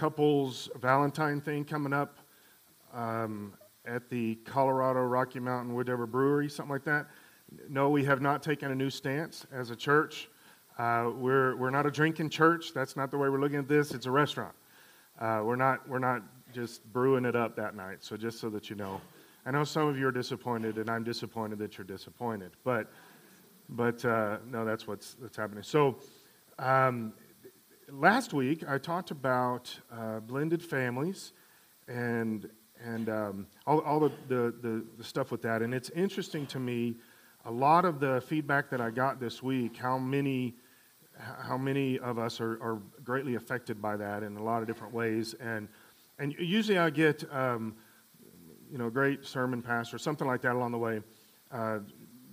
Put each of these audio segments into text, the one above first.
couples Valentine thing coming up um, at the Colorado Rocky Mountain Whatever Brewery, something like that. No, we have not taken a new stance as a church. Uh, we're, we're not a drinking church. That's not the way we're looking at this. It's a restaurant. Uh, we're, not, we're not just brewing it up that night. So, just so that you know, I know some of you are disappointed, and I'm disappointed that you're disappointed. But, but uh, no, that's what's, that's happening. So, um, last week I talked about uh, blended families and, and um, all, all the, the, the, stuff with that. And it's interesting to me a lot of the feedback that I got this week, how many, how many of us are, are greatly affected by that in a lot of different ways. And, and usually I get, um, you know, a great sermon pastor, something like that along the way. Uh,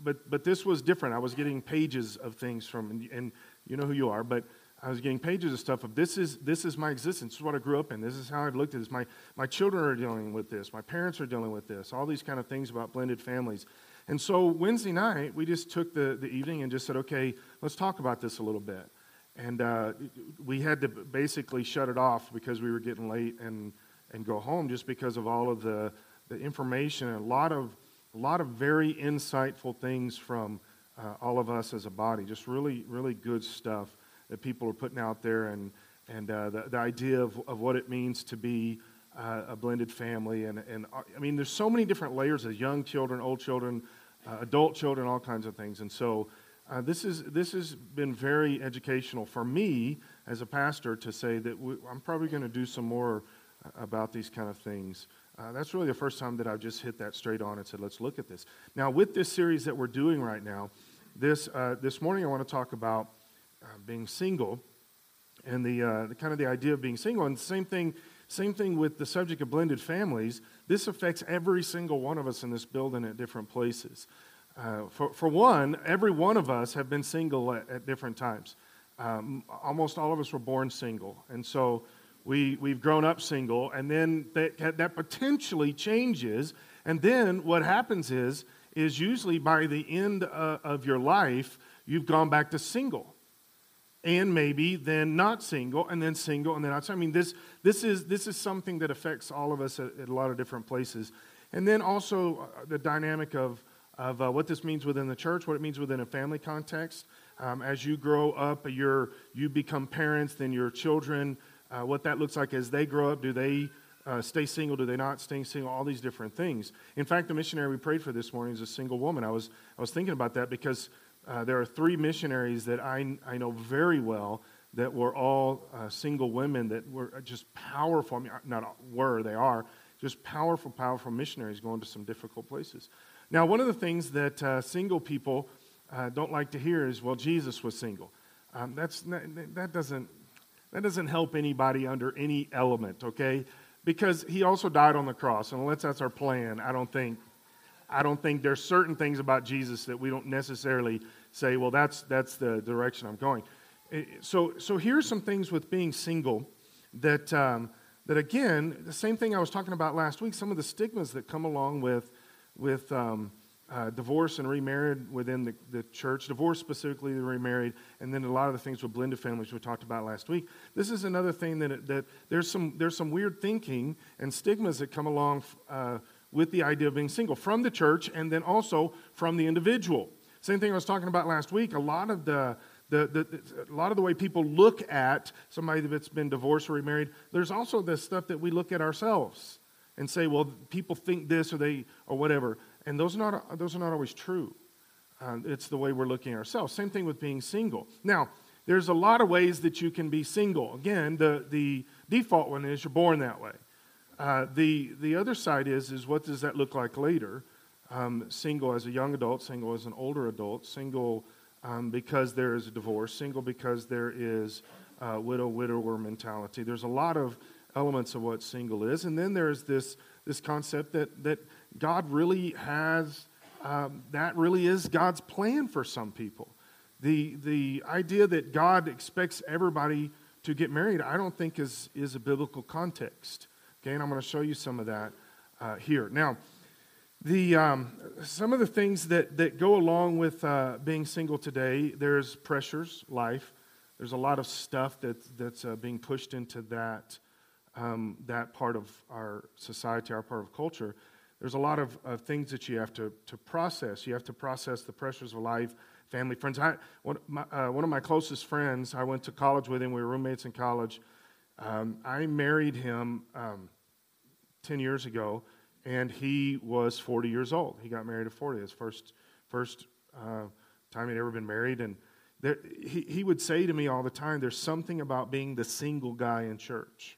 but, but this was different. I was getting pages of things from, and, and you know who you are, but I was getting pages of stuff of this is this is my existence. This is what I grew up in. This is how I've looked at this. My my children are dealing with this. My parents are dealing with this. All these kind of things about blended families. And so Wednesday night, we just took the, the evening and just said, okay, let's talk about this a little bit. And uh, we had to basically shut it off because we were getting late and, and go home just because of all of the, the information and a lot of, a lot of very insightful things from uh, all of us as a body. Just really, really good stuff that people are putting out there and, and uh, the, the idea of, of what it means to be uh, a blended family. And, and uh, I mean, there's so many different layers as young children, old children, uh, adult children, all kinds of things. And so uh, this, is, this has been very educational for me as a pastor to say that we, I'm probably going to do some more uh, about these kind of things. Uh, that's really the first time that I've just hit that straight on and said, let's look at this. Now, with this series that we're doing right now, this, this morning I want to talk about being single and the, the kind of the idea of being single. And same thing same thing with the subject of blended families. This affects every single one of us in this building at different places. Uh, for, for one, every one of us have been single at, at different times. Um, almost all of us were born single. And so we, we've grown up single, and then that, that potentially changes. And then what happens is, is usually by the end uh, of your life, you've gone back to single and maybe then not single and then single and then not i mean this, this, is, this is something that affects all of us at, at a lot of different places. And then also uh, the dynamic of, of uh, what this means within the church what it means within a family context. Um, as you grow up you you become parents then your children uh, what that looks like as they grow up do they uh, stay single do they not stay single all these different things. In fact the missionary we prayed for this morning is a single woman. I was, I was thinking about that because uh, there are three missionaries that I, I know very well that were all uh, single women that were just powerful. I mean, not were, they are just powerful, powerful missionaries going to some difficult places. Now, one of the things that uh, single people uh, don't like to hear is, well, Jesus was single. Um, that's not, that, doesn't, that doesn't help anybody under any element, okay? Because he also died on the cross, and unless that's our plan, I don't think I don't think there's certain things about Jesus that we don't necessarily say, well, that's, that's the direction I'm going. Eh, so, so here's some things with being single that, um, that, again, the same thing I was talking about last week, some of the stigmas that come along with, with um, uh, divorce and remarried within the, the church, divorce specifically, the remarried, and then a lot of the things with blended families we talked about last week. This is another thing that, that there's, some, there's some weird thinking and stigmas that come along uh, with the idea of being single from the church and then also from the individual. Same thing I was talking about last week. A lot of the, the, the, a lot of the way people look at somebody that's been divorced or remarried, there's also this stuff that we look at ourselves and say, well, people think this or they or whatever, and those are not those are not always true. Uh, it's the way we're looking at ourselves. Same thing with being single. Now, there's a lot of ways that you can be single. Again, the the default one is you're born that way. Uh, the, the other side is, is what does that look like later? Um, single as a young adult, single as an older adult, single um, because there is a divorce, single because there is uh, widow widower mentality. There's a lot of elements of what single is, and then there's this this concept that that God really has um, that really is God's plan for some people. The the idea that God expects everybody to get married, I don't think is is a biblical context. Okay, and I'm going to show you some of that uh, here. Now, the, um, some of the things that, that go along with uh, being single today, there's pressures, life. There's a lot of stuff that, that's uh, being pushed into that, um, that part of our society, our part of culture, there's a lot of, of things that you have to, to process. You have to process the pressures of life, family, friends. I, one, my, uh, one of my closest friends, I went to college with him. We were roommates in college. Um, I married him um, 10 years ago, and he was 40 years old. He got married at 40, his first, first uh, time he'd ever been married. And there, he, he would say to me all the time, There's something about being the single guy in church.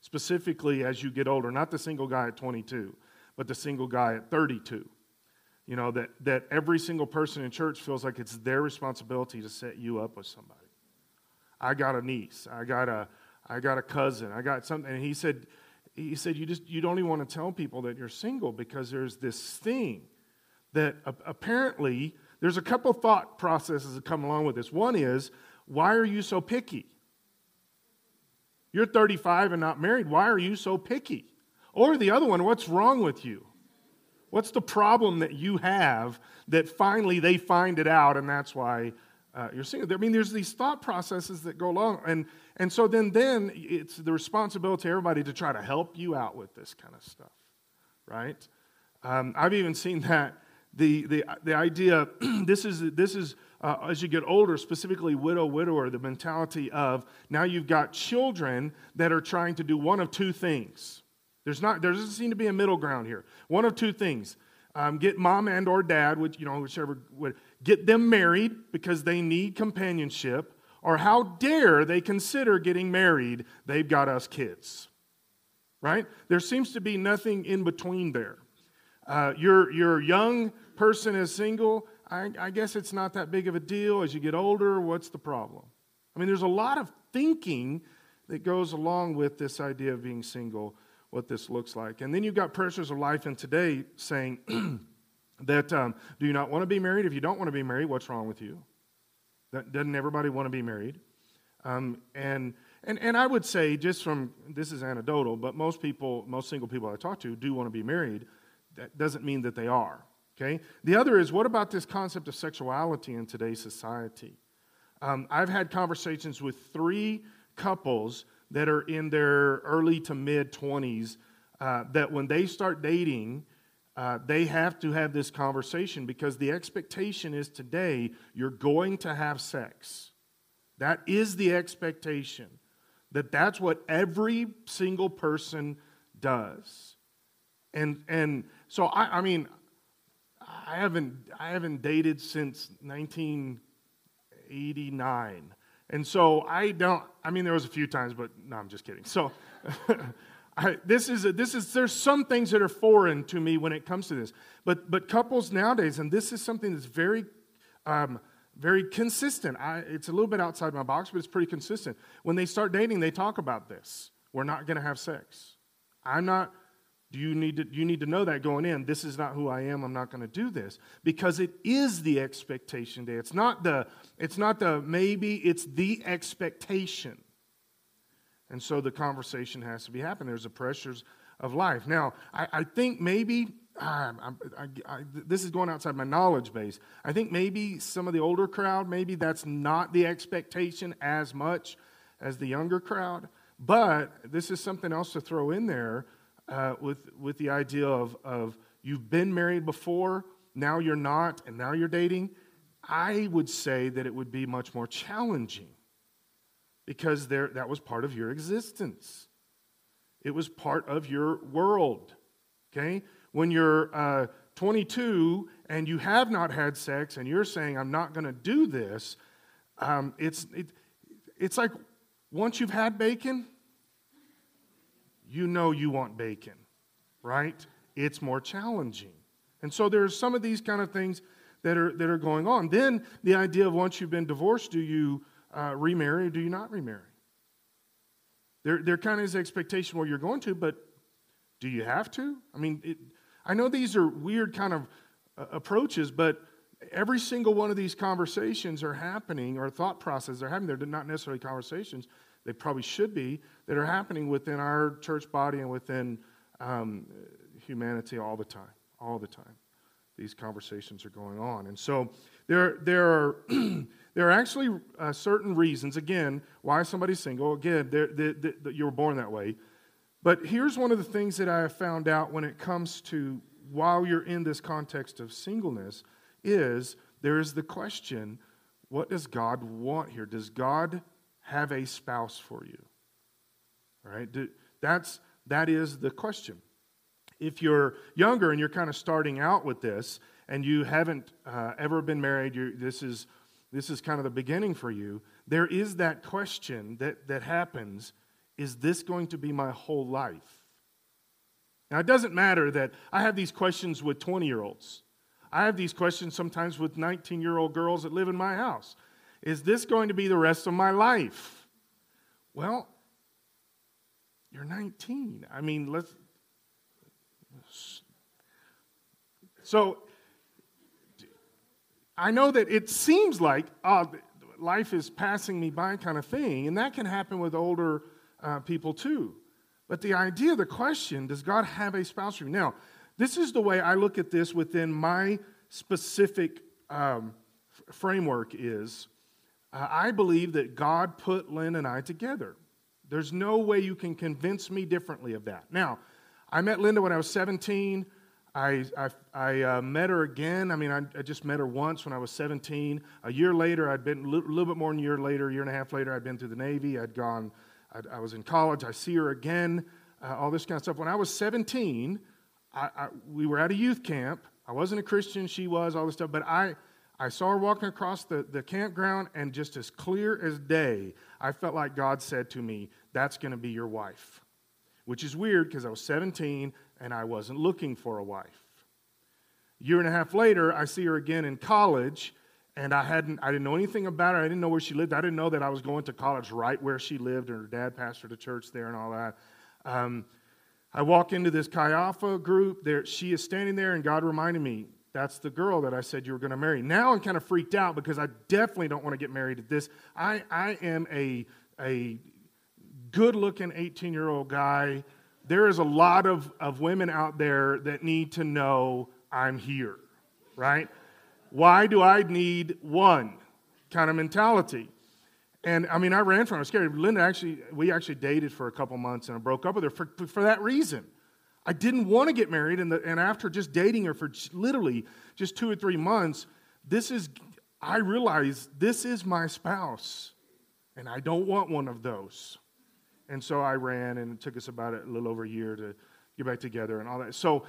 Specifically, as you get older, not the single guy at 22, but the single guy at 32. You know, that, that every single person in church feels like it's their responsibility to set you up with somebody. I got a niece, I got a, I got a cousin, I got something. And he said, he said, you just you don't even want to tell people that you're single because there's this thing that apparently there's a couple thought processes that come along with this. One is, why are you so picky? You're 35 and not married. Why are you so picky? Or the other one, what's wrong with you? What's the problem that you have that finally they find it out and that's why uh, you're single? I mean, there's these thought processes that go along. And, and so then, then it's the responsibility of everybody to try to help you out with this kind of stuff, right? Um, I've even seen that the, the, the idea this is, this is uh, as you get older, specifically widow, widower, the mentality of now you've got children that are trying to do one of two things. There's not, there doesn't seem to be a middle ground here. One of two things. Um, get mom and or dad, which, you know, whichever would get them married because they need companionship, or how dare they consider getting married? They've got us kids. Right? There seems to be nothing in between there. Uh, you're, you're young person is single, I, I guess it's not that big of a deal. As you get older, what's the problem? I mean, there's a lot of thinking that goes along with this idea of being single, what this looks like. And then you've got pressures of life in today saying that um, do you not want to be married? If you don't want to be married, what's wrong with you? Doesn't everybody want to be married? Um, and, and, and I would say, just from this is anecdotal, but most people, most single people I talk to do want to be married. That doesn't mean that they are. Okay? The other is what about this concept of sexuality in today's society? Um, I've had conversations with three couples that are in their early to mid 20s uh, that when they start dating, uh, they have to have this conversation because the expectation is today you're going to have sex. That is the expectation. That that's what every single person does. And, and so, I, I mean, I haven't, I haven't dated since 1989. And so I don't, I mean, there was a few times, but no, I'm just kidding. So I, this is, a, this is, there's some things that are foreign to me when it comes to this. But, but couples nowadays, and this is something that's very, um, very consistent. I, it's a little bit outside my box, but it's pretty consistent. When they start dating, they talk about this. We're not going to have sex. I'm not, do you need to, you need to know that going in? This is not who I am. I'm not going to do this because it is the expectation day. It's not the, it's not the maybe, it's the expectation. And so the conversation has to be happening. There's the pressures of life. Now, I, I think maybe, I, I, this is going outside my knowledge base. I think maybe some of the older crowd, maybe that's not the expectation as much as the younger crowd. But this is something else to throw in there uh, with, with the idea of, of you've been married before, now you're not, and now you're dating, I would say that it would be much more challenging because there, that was part of your existence. It was part of your world. Okay? When you're uh, 22 and you have not had sex and you're saying, I'm not going to do this, um, it's, it, it's like once you've had bacon, you know you want bacon, right? It's more challenging. And so there's some of these kind of things that are, that are going on. Then the idea of once you've been divorced, do you uh, remarry or do you not remarry? There, there kind of is expectation where you're going to, but do you have to? I mean, it, I know these are weird kind of uh, approaches, but every single one of these conversations are happening, or thought processes are happening. They're not necessarily conversations they probably should be, that are happening within our church body and within um, humanity all the time. All the time. These conversations are going on. And so there, there, are, there are actually uh, certain reasons, again, why somebody's single. Again, they're, they're, they're, you were born that way. But here's one of the things that I have found out when it comes to while you're in this context of singleness is there is the question what does God want here? Does God have a spouse for you? Right? That's, that is the question. If you're younger and you're kind of starting out with this and you haven't uh, ever been married, this, is, this is kind of the beginning for you, there is that question that, that happens is this going to be my whole life? Now, it doesn't matter that I have these questions with 20 year olds. I have these questions sometimes with 19 year old girls that live in my house. Is this going to be the rest of my life? Well, you're 19. I mean, let's. So, I know that it seems like oh, life is passing me by kind of thing, and that can happen with older uh, people too. But the idea, the question, does God have a spouse for you? Now, this is the way I look at this within my specific um, framework is uh, I believe that God put Lynn and I together. There's no way you can convince me differently of that. Now, I met Linda when I was 17. I, I, I uh, met her again. I mean, I, I, just met her once when I was 17. A year later, I'd been a little, little bit more than a year later, a year and a half later, I'd been through the Navy. I'd gone I, I was in college. I see her again, uh, all this kind of stuff. When I was 17, I, I, we were at a youth camp. I wasn't a Christian, she was, all this stuff, but I, I saw her walking across the, the campground, and just as clear as day, I felt like God said to me, That's going to be your wife. Which is weird because I was 17 and I wasn't looking for a wife. Year and a half later, I see her again in college, and I hadn't I didn't know anything about her. I didn't know where she lived. I didn't know that I was going to college right where she lived, and her dad pastored a church there and all that. Um, I walk into this Chi Alpha group. There, she is standing there, and God reminded me, "That's the girl that I said you were going to marry." Now I'm kind of freaked out because I definitely don't want to get married at this. I I am a a good-looking 18-year-old guy. There is a lot of of women out there that need to know I'm here, right? Why do I need one kind of mentality? And I mean, I ran from it. I was scared. Linda actually, we actually dated for a couple months and I broke up with her for, for that reason. I didn't want to get married. And, the, and after just dating her for literally just two or three months, this is, I realized this is my spouse. And I don't want one of those. And so I ran and it took us about a little over a year to get back together and all that. So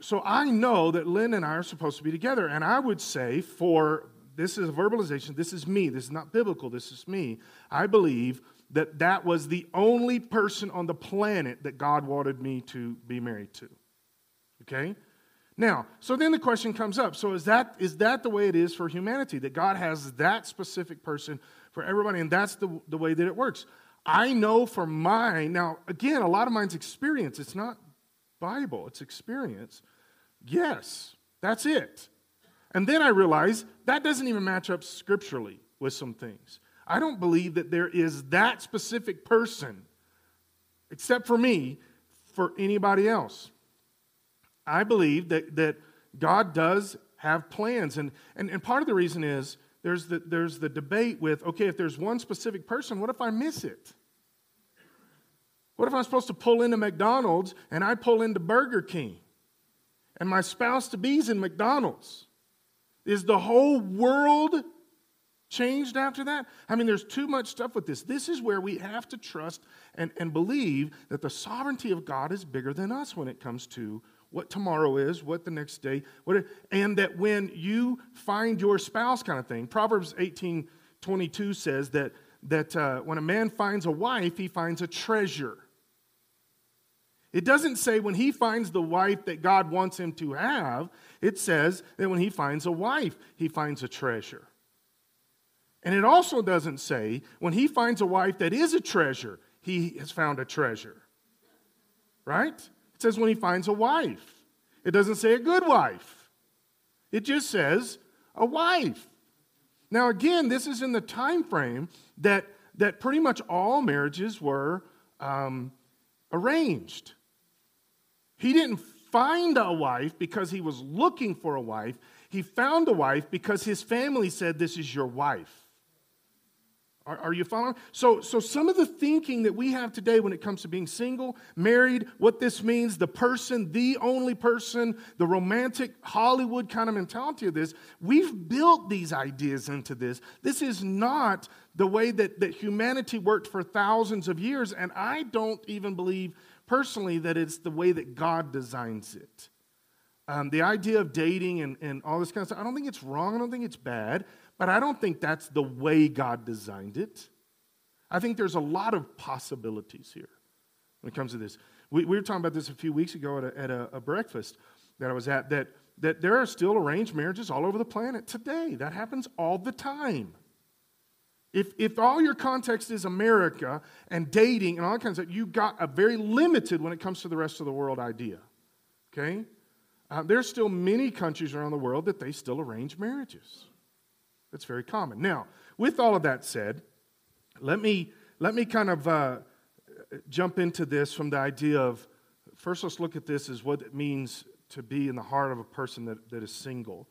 so I know that Lynn and I are supposed to be together. And I would say, for this is a verbalization, this is me, this is not biblical, this is me. I believe that that was the only person on the planet that God wanted me to be married to. Okay? Now, so then the question comes up. So is that is that the way it is for humanity that God has that specific person for everybody and that's the the way that it works. I know for mine. Now, again, a lot of mine's experience. It's not Bible, it's experience. Yes, that's it. And then I realize that doesn't even match up scripturally with some things. I don't believe that there is that specific person, except for me, for anybody else. I believe that, that God does have plans. And, and, and part of the reason is there's the, there's the debate with okay, if there's one specific person, what if I miss it? What if I'm supposed to pull into McDonald's and I pull into Burger King and my spouse to be's in McDonald's? Is the whole world changed after that? I mean, there's too much stuff with this. This is where we have to trust and, and believe that the sovereignty of God is bigger than us when it comes to what tomorrow is, what the next day, what and that when you find your spouse kind of thing, Proverbs 18 22 says that, that uh, when a man finds a wife, he finds a treasure. It doesn't say when he finds the wife that God wants him to have, it says that when he finds a wife, he finds a treasure. And it also doesn't say when he finds a wife that is a treasure, he has found a treasure. Right? It says when he finds a wife. It doesn't say a good wife. It just says a wife. Now again, this is in the time frame that that pretty much all marriages were um, arranged. He didn't find a wife because he was looking for a wife. He found a wife because his family said, This is your wife. Are, are, you following? So, so, some of the thinking that we have today when it comes to being single, married, what this means, the person, the only person, the romantic Hollywood kind of mentality of this, we've built these ideas into this. This is not the way that, that humanity worked for thousands of years, and I don't even believe personally that it's the way that God designs it. Um, the idea of dating and, and all this kind of stuff, I don't think it's wrong. I don't think it's bad. But I don't think that's the way God designed it. I think there's a lot of possibilities here when it comes to this. We, we were talking about this a few weeks ago at, a, at a, a breakfast that I was at, that, that there are still arranged marriages all over the planet today. That happens all the time. If, if all your context is America and dating and all that kind of stuff, you've got a very limited when it comes to the rest of the world idea. Okay? Uh, there's still many countries around the world that they still arrange marriages. That's very common. Now, with all of that said, let me, let me kind of uh, jump into this from the idea of first, let's look at this as what it means to be in the heart of a person that, that is single.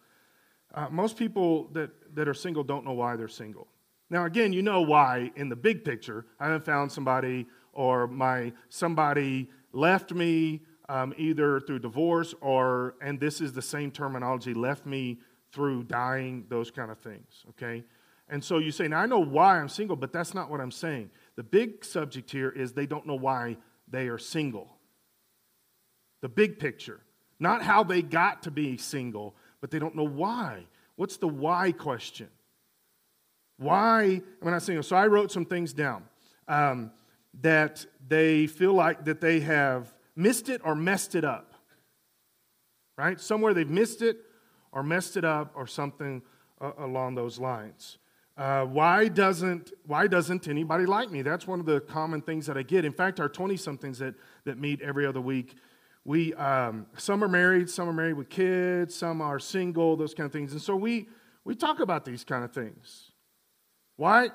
Uh, most people that, that are single don't know why they're single. Now, again, you know why in the big picture. I haven't found somebody, or my somebody left me um, either through divorce or, and this is the same terminology, left me through dying, those kind of things, okay? And so you say, now I know why I'm single, but that's not what I'm saying. The big subject here is they don't know why they are single. The big picture. Not how they got to be single, but they don't know why. What's the why question? Why am I not single? So I wrote some things down um, that they feel like that they have missed it or messed it up. Right? Somewhere they've missed it or messed it up or something uh, along those lines. Uh, why doesn't why doesn't anybody like me? That's one of the common things that I get. In fact, our twenty somethings that that meet every other week, we um, some are married, some are married with kids, some are single, those kind of things, and so we we talk about these kind of things. Why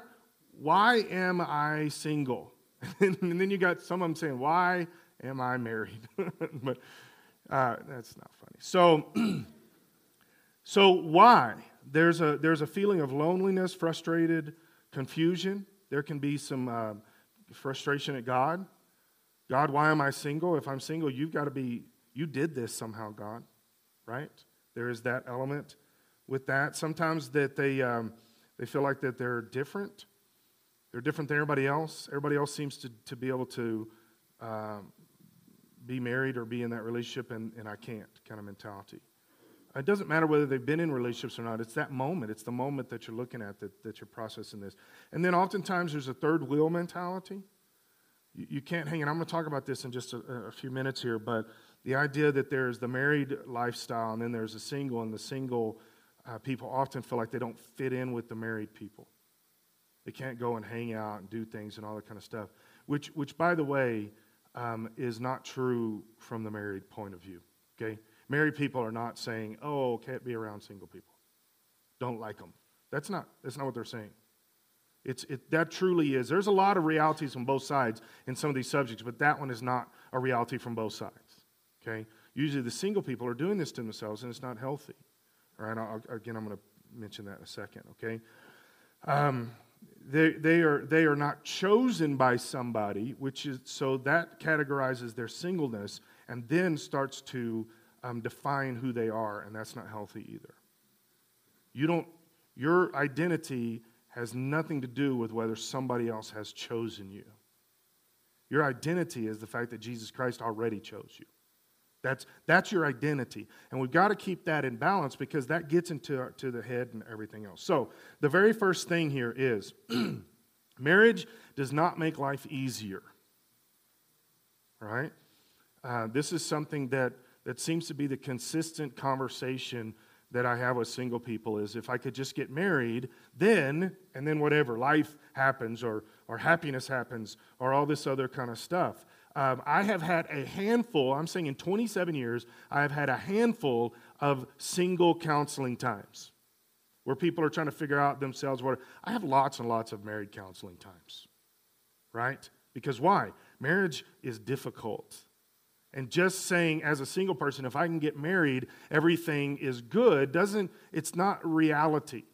why am I single? and then you got some of them saying, why am I married? but uh, that's not funny. So. So, why? There's a, there's a feeling of loneliness, frustrated, confusion. There can be some uh, frustration at God. God, why am I single? If I'm single, you've got to be, you did this somehow, God, right? There is that element with that. Sometimes that they, um, they feel like that they're different. They're different than everybody else. Everybody else seems to, to be able to uh, be married or be in that relationship, and, and I can't kind of mentality. It doesn't matter whether they've been in relationships or not. It's that moment. It's the moment that you're looking at that, that you're processing this. And then oftentimes there's a third wheel mentality. You, you can't hang, and I'm going to talk about this in just a, a few minutes here, but the idea that there's the married lifestyle and then there's a single, and the single uh, people often feel like they don't fit in with the married people. They can't go and hang out and do things and all that kind of stuff, which, which by the way, um, is not true from the married point of view. Okay? Married people are not saying, oh, can't be around single people. Don't like them. That's not, that's not what they're saying. It's, it, that truly is. There's a lot of realities on both sides in some of these subjects, but that one is not a reality from both sides. Okay? Usually the single people are doing this to themselves, and it's not healthy. All right? I'll, again, I'm going to mention that in a second. Okay? Um, they, they, are, they are not chosen by somebody, which is so that categorizes their singleness and then starts to um, define who they are, and that's not healthy either. You don't, your identity has nothing to do with whether somebody else has chosen you. Your identity is the fact that Jesus Christ already chose you. That's, that's your identity. And we've got to keep that in balance because that gets into our, to the head and everything else. So, the very first thing here is marriage does not make life easier. Right? Uh, this is something that that seems to be the consistent conversation that I have with single people is if I could just get married, then, and then whatever, life happens or, or happiness happens or all this other kind of stuff. Um, I have had a handful, I'm saying in 27 years, I have had a handful of single counseling times where people are trying to figure out themselves what. I have lots and lots of married counseling times, right? Because why? Marriage is difficult. And just saying as a single person, if I can get married, everything is good, doesn't, it's not reality.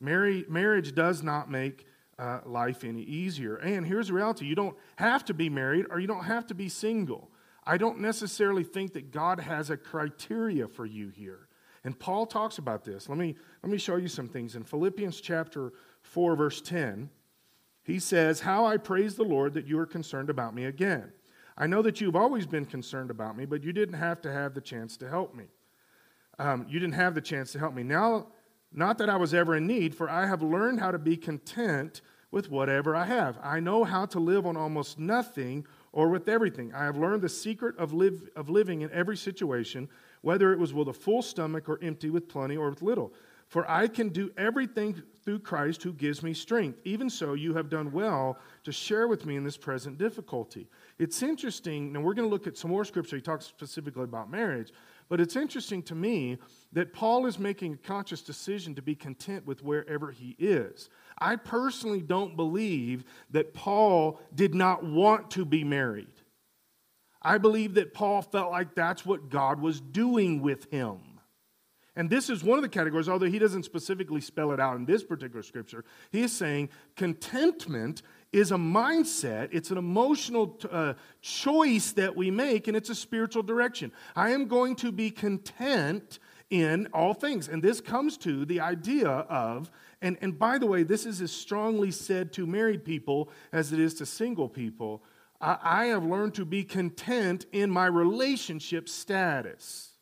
Marriage does not make uh, life any easier. And here's the reality you don't have to be married or you don't have to be single. I don't necessarily think that God has a criteria for you here. And Paul talks about this. Let me, let me show you some things. In Philippians chapter 4, verse 10, he says, How I praise the Lord that you are concerned about me again. I know that you've always been concerned about me, but you didn't have to have the chance to help me. Um, you didn't have the chance to help me. Now, not that I was ever in need, for I have learned how to be content with whatever I have. I know how to live on almost nothing or with everything. I have learned the secret of, live, of living in every situation, whether it was with a full stomach or empty, with plenty or with little. For I can do everything through Christ who gives me strength. Even so, you have done well to share with me in this present difficulty. It's interesting, now we're going to look at some more scripture. He talks specifically about marriage, but it's interesting to me that Paul is making a conscious decision to be content with wherever he is. I personally don't believe that Paul did not want to be married. I believe that Paul felt like that's what God was doing with him. And this is one of the categories, although he doesn't specifically spell it out in this particular scripture. He is saying contentment is a mindset, it's an emotional uh, choice that we make, and it's a spiritual direction. I am going to be content in all things. And this comes to the idea of, and, and by the way, this is as strongly said to married people as it is to single people. I, I have learned to be content in my relationship status.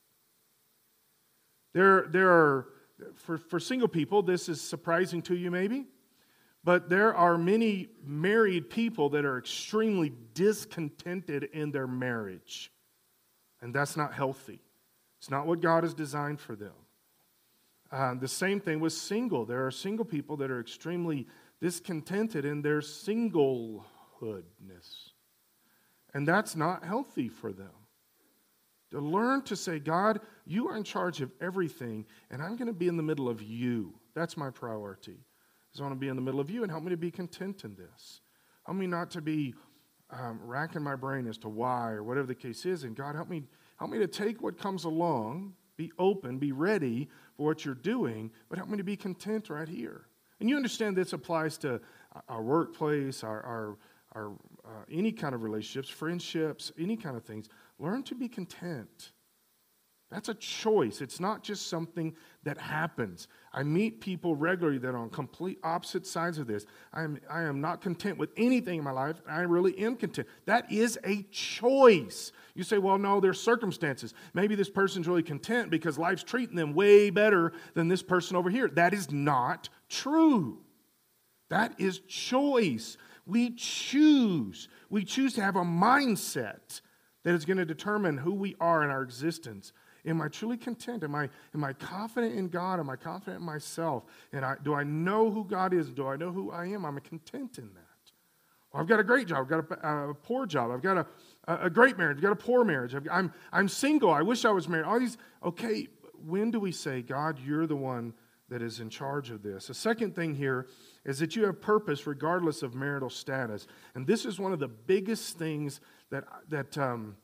There, there are, for, for single people, this is surprising to you maybe, but there are many married people that are extremely discontented in their marriage. And that's not healthy. It's not what God has designed for them. Uh, the same thing with single. There are single people that are extremely discontented in their singlehoodness. And that's not healthy for them. To learn to say, God, you are in charge of everything, and I'm going to be in the middle of you. That's my priority. I want to be in the middle of you and help me to be content in this. Help me not to be um, racking my brain as to why or whatever the case is. And God, help me, help me to take what comes along, be open, be ready for what you're doing, but help me to be content right here. And you understand this applies to our workplace, our, our, our uh, any kind of relationships, friendships, any kind of things. Learn to be content. That's a choice. It's not just something that happens. I meet people regularly that are on complete opposite sides of this. I am, I am not content with anything in my life. I really am content. That is a choice. You say, well, no, there's circumstances. Maybe this person's really content because life's treating them way better than this person over here. That is not true. That is choice. We choose. We choose to have a mindset that is going to determine who we are in our existence. Am I truly content? Am I, am I confident in God? Am I confident in myself? And I, do I know who God is? Do I know who I am? I'm content in that. Well, I've got a great job. I've got a, a poor job. I've got a, a great marriage. I've got a poor marriage. i I'm, I'm single. I wish I was married. All these, okay, when do we say, God, you're the one that is in charge of this? The second thing here is that you have purpose regardless of marital status. And this is one of the biggest things that, that, um,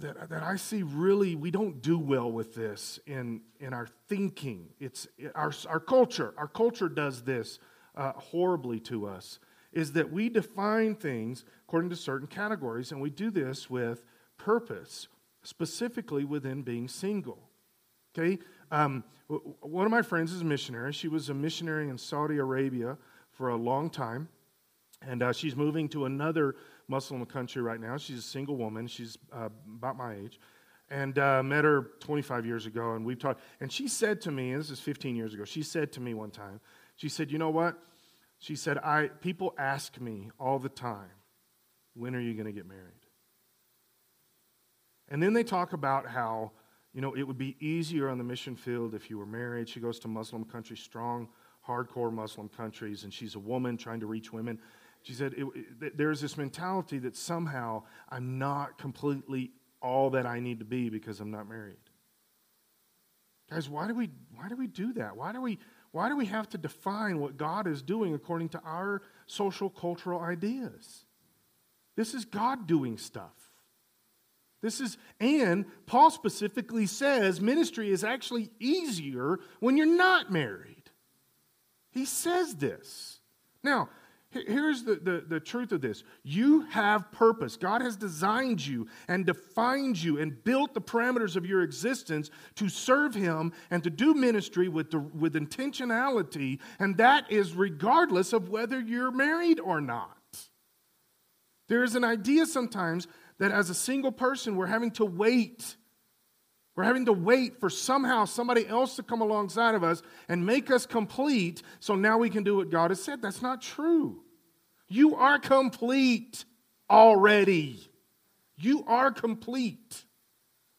that, that I see really, we don't do well with this in, in our thinking. It's our, our culture. Our culture does this uh, horribly to us, is that we define things according to certain categories, and we do this with purpose, specifically within being single. Okay? Um, one of my friends is a missionary. She was a missionary in Saudi Arabia for a long time, and uh, she's moving to another Muslim country right now. She's a single woman. She's uh, about my age. And uh, met her 25 years ago, and we've talked. And she said to me, this is 15 years ago, she said to me one time, she said, You know what? She said, I, People ask me all the time, when are you going to get married? And then they talk about how, you know, it would be easier on the mission field if you were married. She goes to Muslim countries, strong, hardcore Muslim countries, and she's a woman trying to reach women. She said, it, it, There's this mentality that somehow I'm not completely all that I need to be because I'm not married. Guys, why do we, why do, we do that? Why do, we, why do we have to define what God is doing according to our social cultural ideas? This is God doing stuff. This is, and Paul specifically says ministry is actually easier when you're not married. He says this. Now, here's the, the, the truth of this you have purpose. God has designed you and defined you and built the parameters of your existence to serve Him and to do ministry with, the, with intentionality, and that is regardless of whether you're married or not. There is an idea sometimes that as a single person, we're having to wait. We're having to wait for somehow somebody else to come alongside of us and make us complete so now we can do what God has said. That's not true. You are complete already. You are complete.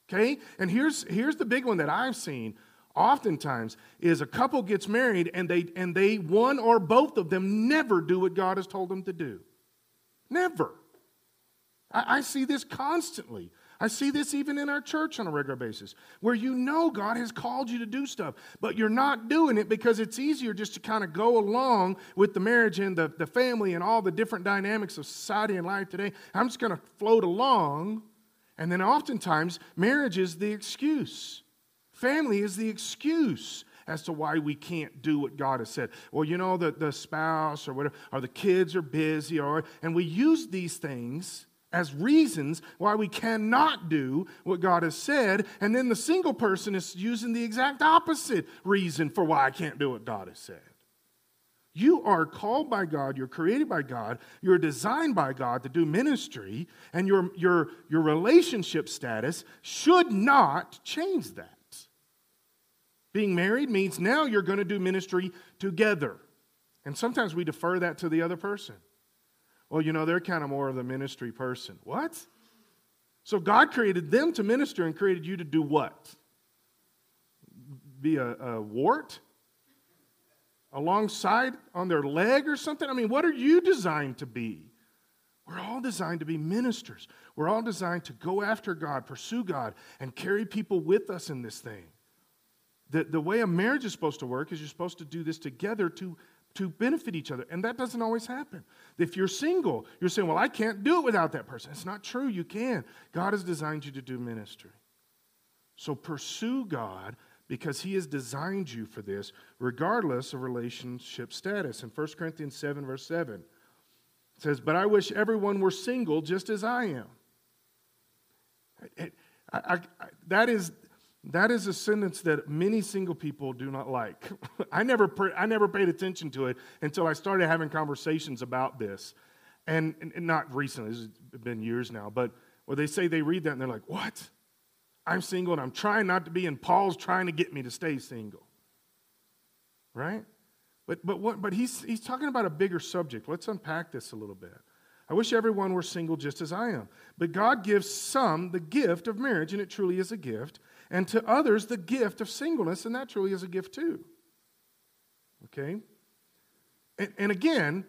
Okay? And here's, here's the big one that I've seen oftentimes is a couple gets married and they and they one or both of them never do what God has told them to do. Never. I, I see this constantly. I see this even in our church on a regular basis, where you know God has called you to do stuff, but you're not doing it because it's easier just to kind of go along with the marriage and the, the family and all the different dynamics of society and life today. I'm just going to float along. And then oftentimes, marriage is the excuse, family is the excuse as to why we can't do what God has said. Well, you know, the, the spouse or whatever, or the kids are busy, or and we use these things as reasons why we cannot do what God has said, and then the single person is using the exact opposite reason for why I can't do what God has said. You are called by God, you're created by God, you're designed by God to do ministry, and your, your, your relationship status should not change that. Being married means now you're going to do ministry together. And sometimes we defer that to the other person. Well, you know, they're kind of more of the ministry person. What? So God created them to minister and created you to do what? Be a, a wart? Alongside on their leg or something? I mean, what are you designed to be? We're all designed to be ministers. We're all designed to go after God, pursue God, and carry people with us in this thing. The, the way a marriage is supposed to work is you're supposed to do this together to to benefit each other. And that doesn't always happen. If you're single, you're saying, Well, I can't do it without that person. It's not true. You can. God has designed you to do ministry. So pursue God because He has designed you for this, regardless of relationship status. In 1 Corinthians 7, verse 7, it says, But I wish everyone were single just as I am. I, I, I, that is that is a sentence that many single people do not like. I never, I never paid attention to it until I started having conversations about this. And, and not recently, it's been years now, but where they say they read that and they're like, What? I'm single and I'm trying not to be, and Paul's trying to get me to stay single. Right? But, but, what, but he's, he's talking about a bigger subject. Let's unpack this a little bit. I wish everyone were single just as I am. But God gives some the gift of marriage, and it truly is a gift and to others the gift of singleness, and that truly is a gift too. Okay? And, and again,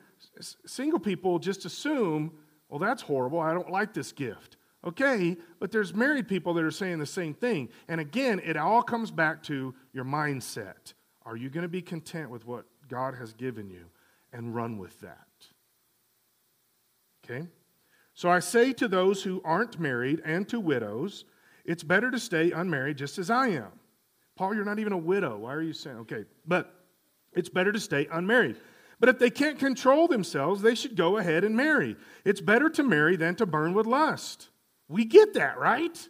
single people just assume, well, that's horrible. I don't like this gift. Okay, but there's married people that are saying the same thing. And again, it all comes back to your mindset. Are you going to be content with what God has given you and run with that? Okay? So I say to those who aren't married and to widows, it's better to stay unmarried just as I am. Paul, you're not even a widow. Why are you saying? Okay, but it's better to stay unmarried. But if they can't control themselves, they should go ahead and marry. It's better to marry than to burn with lust. We get that, right?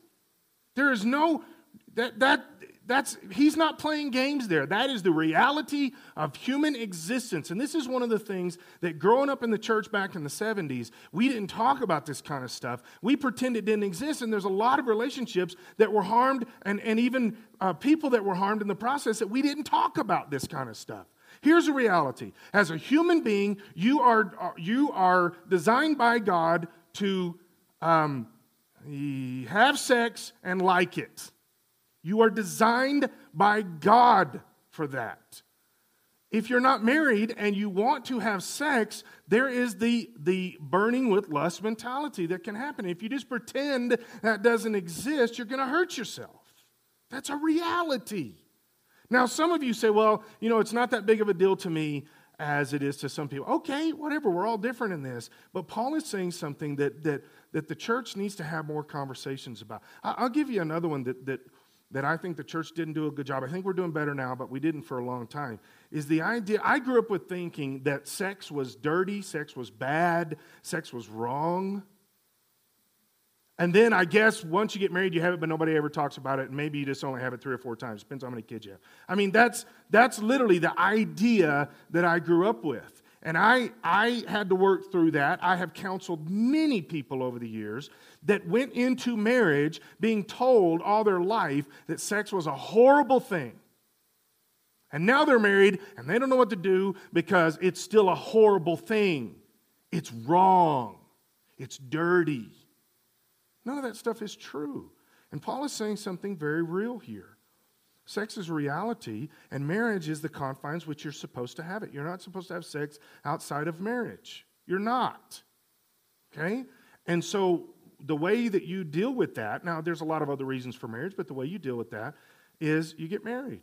There is no that that that's he's not playing games there. That is the reality of human existence. And this is one of the things that growing up in the church back in the 70s we didn't talk about this kind of stuff. We pretend it didn't exist and there's a lot of relationships that were harmed and, and even uh, people that were harmed in the process that we didn't talk about this kind of stuff. Here's the reality. As a human being you are, uh, you are designed by god to um, have sex and like it you are designed by God for that. If you're not married and you want to have sex, there is the, the burning with lust mentality that can happen. If you just pretend that doesn't exist, you're going to hurt yourself. That's a reality. Now, some of you say, well, you know, it's not that big of a deal to me. as it is to some people. Okay, whatever, we're all different in this. But Paul is saying something that, that, that the church needs to have more conversations about. I'll give you another one that, that, that I think the church didn't do a good job. I think we're doing better now, but we didn't for a long time. Is the idea, I grew up with thinking that sex was dirty, sex was bad, sex was wrong. And then I guess once you get married, you have it, but nobody ever talks about it. And maybe you just only have it three or four times. Depends on how many kids you have. I mean, that's, that's literally the idea that I grew up with. And I, I had to work through that. I have counseled many people over the years that went into marriage being told all their life that sex was a horrible thing. And now they're married and they don't know what to do because it's still a horrible thing. It's wrong. It's dirty. None of that stuff is true. And Paul is saying something very real here. Sex is reality, and marriage is the confines which you're supposed to have it. You're not supposed to have sex outside of marriage. You're not. Okay? And so the way that you deal with that, now there's a lot of other reasons for marriage, but the way you deal with that is you get married.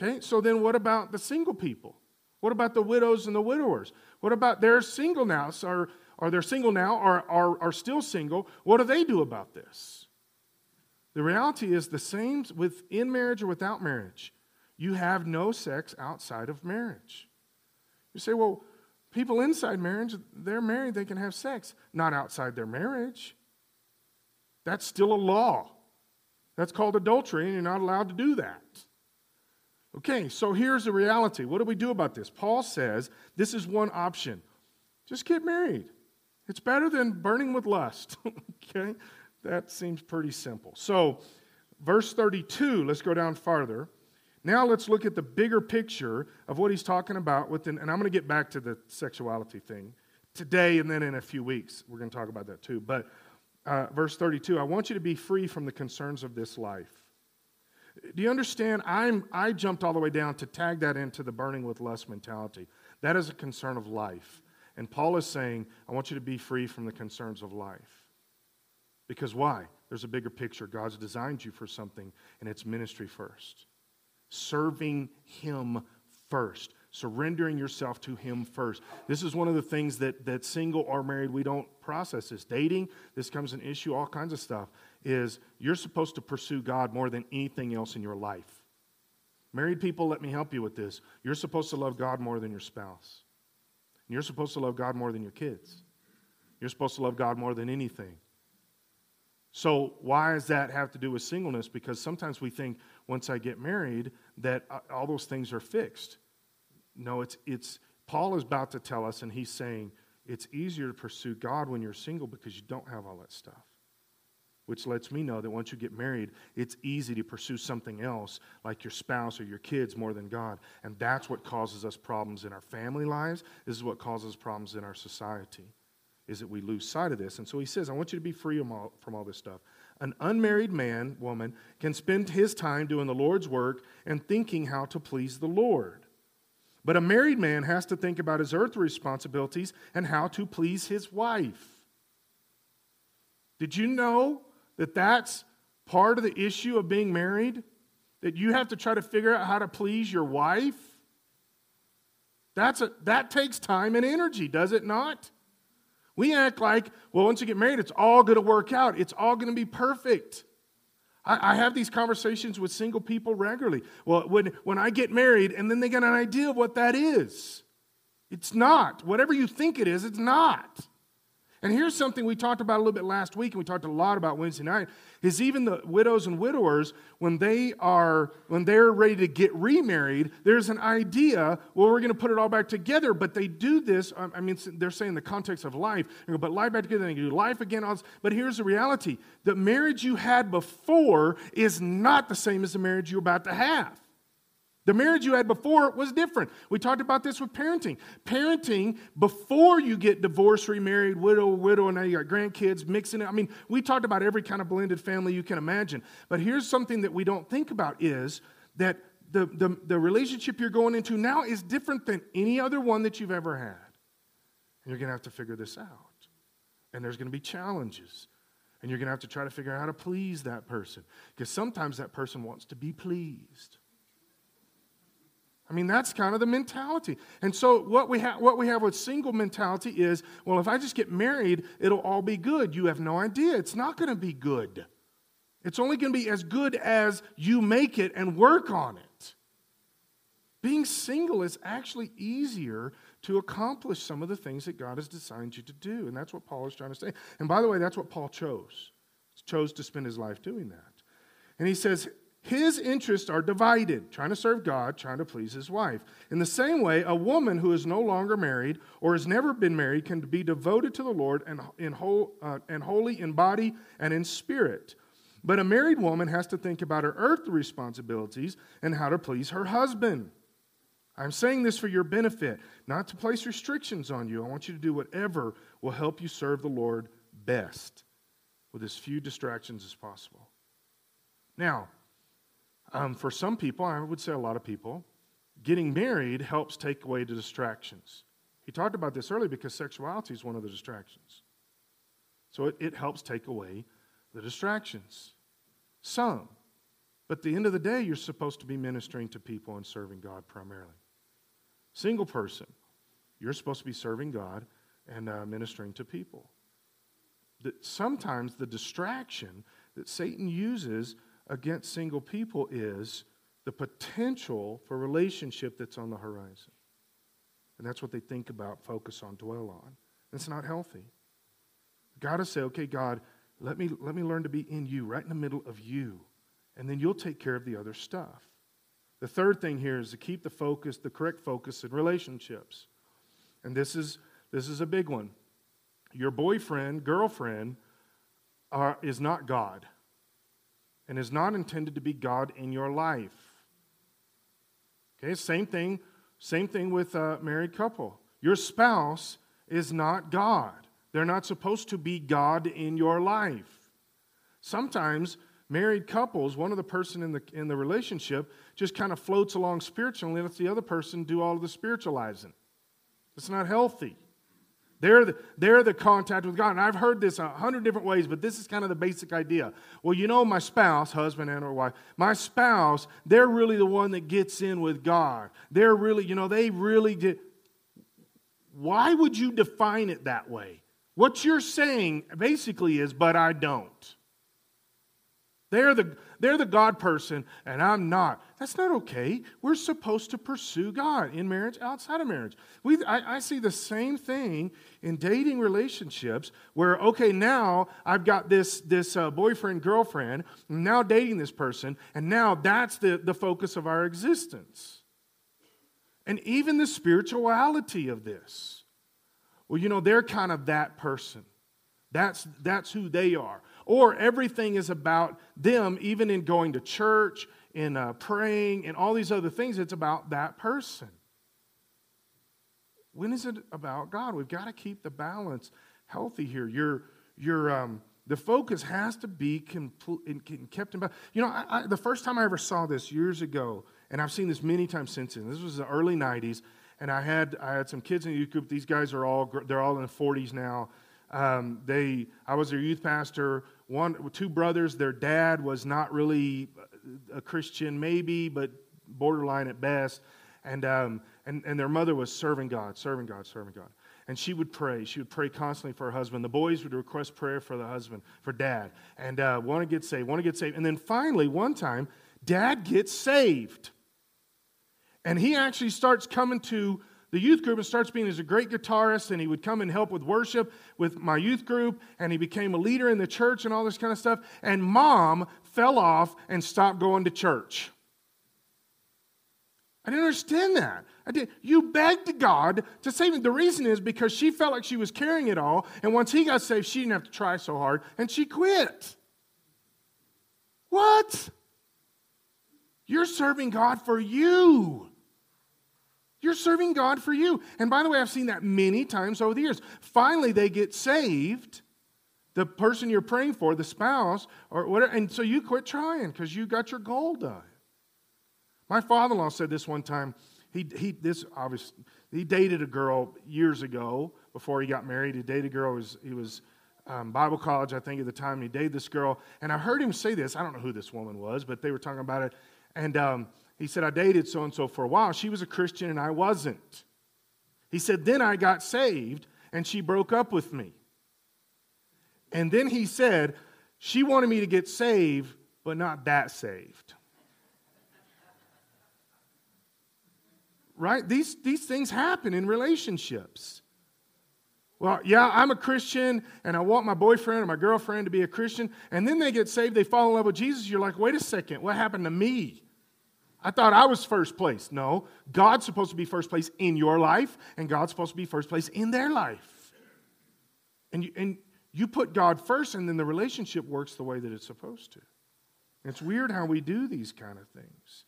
Okay? So then what about the single people? What about the widows and the widowers? What about they're single now? So are they single now or are, are still single? What do they do about this? The reality is the same within marriage or without marriage. You have no sex outside of marriage. You say, well, people inside marriage, they're married, they can have sex, not outside their marriage. That's still a law. That's called adultery, and you're not allowed to do that. Okay, so here's the reality. What do we do about this? Paul says this is one option just get married. It's better than burning with lust. okay? That seems pretty simple. So, verse 32, let's go down farther. Now let's look at the bigger picture of what he's talking about within, and I'm going to get back to the sexuality thing today and then in a few weeks. We're going to talk about that too. But uh, verse 32, I want you to be free from the concerns of this life. Do you understand? I'm, I jumped all the way down to tag that into the burning with lust mentality. That is a concern of life. And Paul is saying, I want you to be free from the concerns of life. Because why? There's a bigger picture. God's designed you for something, and it's ministry first. Serving Him first. Surrendering yourself to Him first. This is one of the things that, that single or married, we don't process this. Dating, this comes an issue, all kinds of stuff, is you're supposed to pursue God more than anything else in your life. Married people, let me help you with this. You're supposed to love God more than your spouse. You're supposed to love God more than your kids. You're supposed to love God more than anything. So, why does that have to do with singleness? Because sometimes we think once I get married that uh, all those things are fixed. No, it's, it's Paul is about to tell us, and he's saying it's easier to pursue God when you're single because you don't have all that stuff which lets me know that once you get married, it's easy to pursue something else like your spouse or your kids more than God. And that's what causes us problems in our family lives. This is what causes problems in our society, is that we lose sight of this. And so he says, I want you to be free from all, from all this stuff. An unmarried man, woman, can spend his time doing the Lord's work and thinking how to please the Lord. But a married man has to think about his earthly responsibilities and how to please his wife. Did you know that that's part of the issue of being married? That you have to try to figure out how to please your wife? That's a, that takes time and energy, does it not? We act like, well, once you get married, it's all going to work out. It's all going to be perfect. I, I, have these conversations with single people regularly. Well, when, when I get married, and then they get an idea of what that is. It's not. Whatever you think it is, it's not. And here's something we talked about a little bit last week, and we talked a lot about Wednesday night, is even the widows and widowers, when they are when they're ready to get remarried, there's an idea, well, we're going to put it all back together, but they do this, um, I mean, they're saying the context of life, but life back together, they do life again. But here's the reality the marriage you had before is not the same as the marriage you're about to have. The marriage you had before was different. We talked about this with parenting. Parenting before you get divorced, remarried, widow, widow, and now you got grandkids, mixing it. I mean, we talked about every kind of blended family you can imagine. But here's something that we don't think about is that the, the, the relationship you're going into now is different than any other one that you've ever had. And you're going to have to figure this out. And there's going to be challenges. And you're going to have to try to figure out how to please that person. Because sometimes that person wants to be pleased. I mean, that's kind of the mentality. And so, what we, ha- what we have with single mentality is well, if I just get married, it'll all be good. You have no idea. It's not going to be good. It's only going to be as good as you make it and work on it. Being single is actually easier to accomplish some of the things that God has designed you to do. And that's what Paul is trying to say. And by the way, that's what Paul chose. He chose to spend his life doing that. And he says, his interests are divided, trying to serve God, trying to please his wife. In the same way, a woman who is no longer married or has never been married can be devoted to the Lord and, in whole, uh, and holy in body and in spirit. But a married woman has to think about her earthly responsibilities and how to please her husband. I'm saying this for your benefit, not to place restrictions on you. I want you to do whatever will help you serve the Lord best with as few distractions as possible. Now, um, for some people, I would say a lot of people, getting married helps take away the distractions. He talked about this earlier because sexuality is one of the distractions. So it, it helps take away the distractions. Some. But at the end of the day, you're supposed to be ministering to people and serving God primarily. Single person, you're supposed to be serving God and uh, ministering to people. That sometimes the distraction that Satan uses against single people is the potential for relationship that's on the horizon. And that's what they think about, focus on, dwell on. It's not healthy. Got to say, okay, God, let me, let me learn to be in you, right in the middle of you. And then you'll take care of the other stuff. The third thing here is to keep the focus, the correct focus in relationships. And this is, this is a big one. Your boyfriend, girlfriend are, is not God and is not intended to be God in your life. Okay, same thing, same thing with a married couple. Your spouse is not God. They're not supposed to be God in your life. Sometimes married couples, one of the person in the in the relationship just kind of floats along spiritually and lets the other person do all of the spiritualizing. It's not healthy. They're the, they're the contact with God. And I've heard this a hundred different ways, but this is kind of the basic idea. Well, you know, my spouse, husband and or wife, my spouse, they're really the one that gets in with God. They're really, you know, they really did. Why would you define it that way? What you're saying basically is, but I don't. They're the, they're the God person, and I'm not. That's not okay. We're supposed to pursue God in marriage, outside of marriage. We, I, I see the same thing in dating relationships where, okay, now I've got this, this uh, boyfriend, girlfriend, now dating this person, and now that's the, the focus of our existence. And even the spirituality of this. Well, you know, they're kind of that person. That's, that's who they are. Or everything is about them, even in going to church, in uh, praying, and all these other things. It's about that person. When is it about God? We've got to keep the balance healthy here. Your, your, um, the focus has to be kept in balance. You know, I, I, the first time I ever saw this years ago, and I've seen this many times since then. This was the early '90s, and I had I had some kids in the youth group. These guys are all they're all in the 40s now. Um, they, I was their youth pastor. One, two brothers. Their dad was not really a Christian, maybe, but borderline at best. And, um, and, and their mother was serving God, serving God, serving God. And she would pray. She would pray constantly for her husband. The boys would request prayer for the husband, for dad, and uh, want to get saved, want to get saved. And then finally, one time, dad gets saved. And he actually starts coming to the youth group and starts being as a great guitarist and he would come and help with worship with my youth group and he became a leader in the church and all this kind of stuff and mom fell off and stopped going to church. I didn't understand that. I did you begged god to save him the reason is because she felt like she was carrying it all and once he got saved she didn't have to try so hard and she quit. What? You're serving god for you you're serving God for you. And by the way, I've seen that many times over the years. Finally, they get saved, the person you're praying for, the spouse, or whatever, and so you quit trying because you got your goal done. My father in law said this one time. He, he, this obviously, he dated a girl years ago before he got married. He dated a girl, he was, he was um, Bible college, I think, at the time. He dated this girl. And I heard him say this. I don't know who this woman was, but they were talking about it. And um, He said, I dated so and so for a while. She was a Christian and I wasn't. He said, Then I got saved and she broke up with me. And then he said, She wanted me to get saved, but not that saved. right? These, these things happen in relationships. Well, yeah, I'm a Christian and I want my boyfriend or my girlfriend to be a Christian, and then they get saved, they fall in love with Jesus. You're like, wait a second, what happened to me? I thought I was first place. No, God's supposed to be first place in your life, and God's supposed to be first place in their life. And you, and you put God first, and then the relationship works the way that it's supposed to. It's weird how we do these kind of things.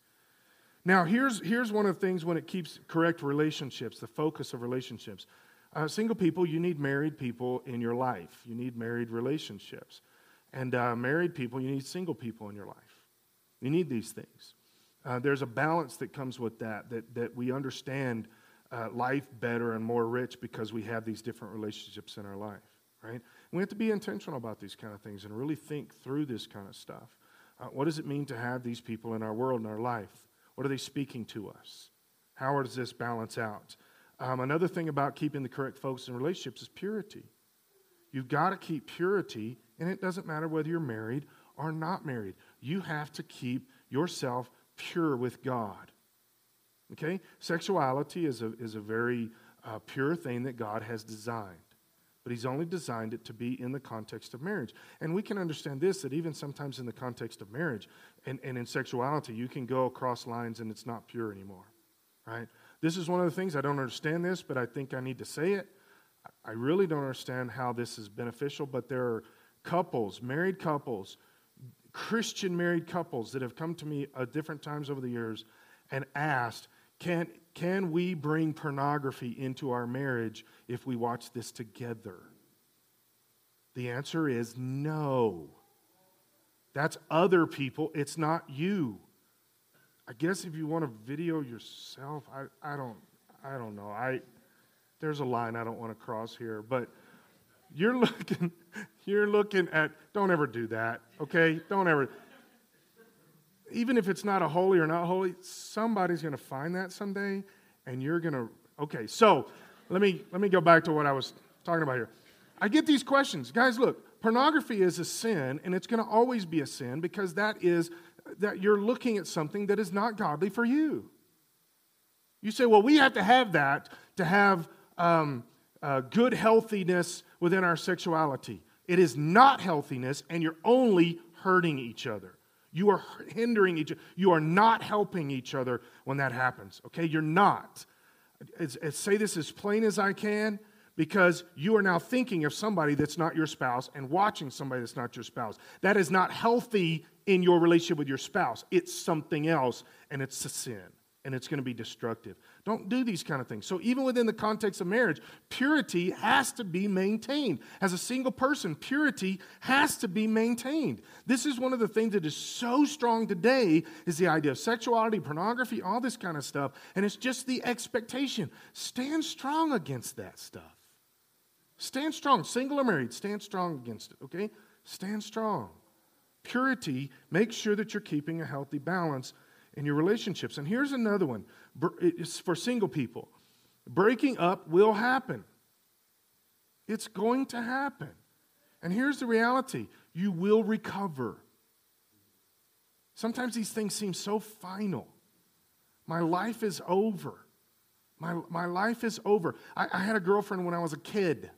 Now, here's, here's one of the things when it keeps correct relationships, the focus of relationships. Uh, single people, you need married people in your life. You need married relationships. And uh, married people, you need single people in your life. You need these things. Uh, there's a balance that comes with that, that, that we understand uh, life better and more rich because we have these different relationships in our life, right? we have to be intentional about these kind of things and really think through this kind of stuff. Uh, what does it mean to have these people in our world, in our life? What are they speaking to us? How does this balance out? Um, another thing about keeping the correct focus in relationships is purity. You've got to keep purity, and it doesn't matter whether you're married or not married. You have to keep yourself pure with God. Okay? Sexuality is a, is a very uh, pure thing that God has designed but he's only designed it to be in the context of marriage. And we can understand this that even sometimes in the context of marriage and, and in sexuality, you can go across lines and it's not pure anymore, right? This is one of the things I don't understand this, but I think I need to say it. I really don't understand how this is beneficial, but there are couples, married couples, Christian married couples that have come to me at different times over the years and asked, can, can we bring pornography into our marriage if we watch this together? The answer is no. That's other people, it's not you. I guess if you want to video yourself, I, I don't I don't know. I there's a line I don't want to cross here, but you're looking you're looking at don't ever do that, okay? Don't ever even if it's not a holy or not holy, somebody's going to find that someday, and you're going to. Okay, so let me let me go back to what I was talking about here. I get these questions, guys. Look, pornography is a sin, and it's going to always be a sin because that is that you're looking at something that is not godly for you. You say, well, we have to have that to have um, uh, good healthiness within our sexuality. It is not healthiness, and you're only hurting each other. You are hindering each other. You are not helping each other when that happens, okay? You're not. Say this as plain as I can because you are now thinking of somebody that's not your spouse and watching somebody that's not your spouse. That is not healthy in your relationship with your spouse. It's something else, and it's a sin and it's going to be destructive. Don't do these kind of things. So, even within the context of marriage, purity has to be maintained. As a single person, purity has to be maintained. This is one of the things that is so strong today is the idea of sexuality, pornography, all this kind of stuff, and it's just the expectation. Stand strong against that stuff. Stand strong, single or married, stand strong against it, okay? Stand strong. Purity, make sure that you're keeping a healthy balance in your relationships. And here's another one it's for single people breaking up will happen, it's going to happen. And here's the reality you will recover. Sometimes these things seem so final. My life is over. My, my life is over. I, I had a girlfriend when I was a kid.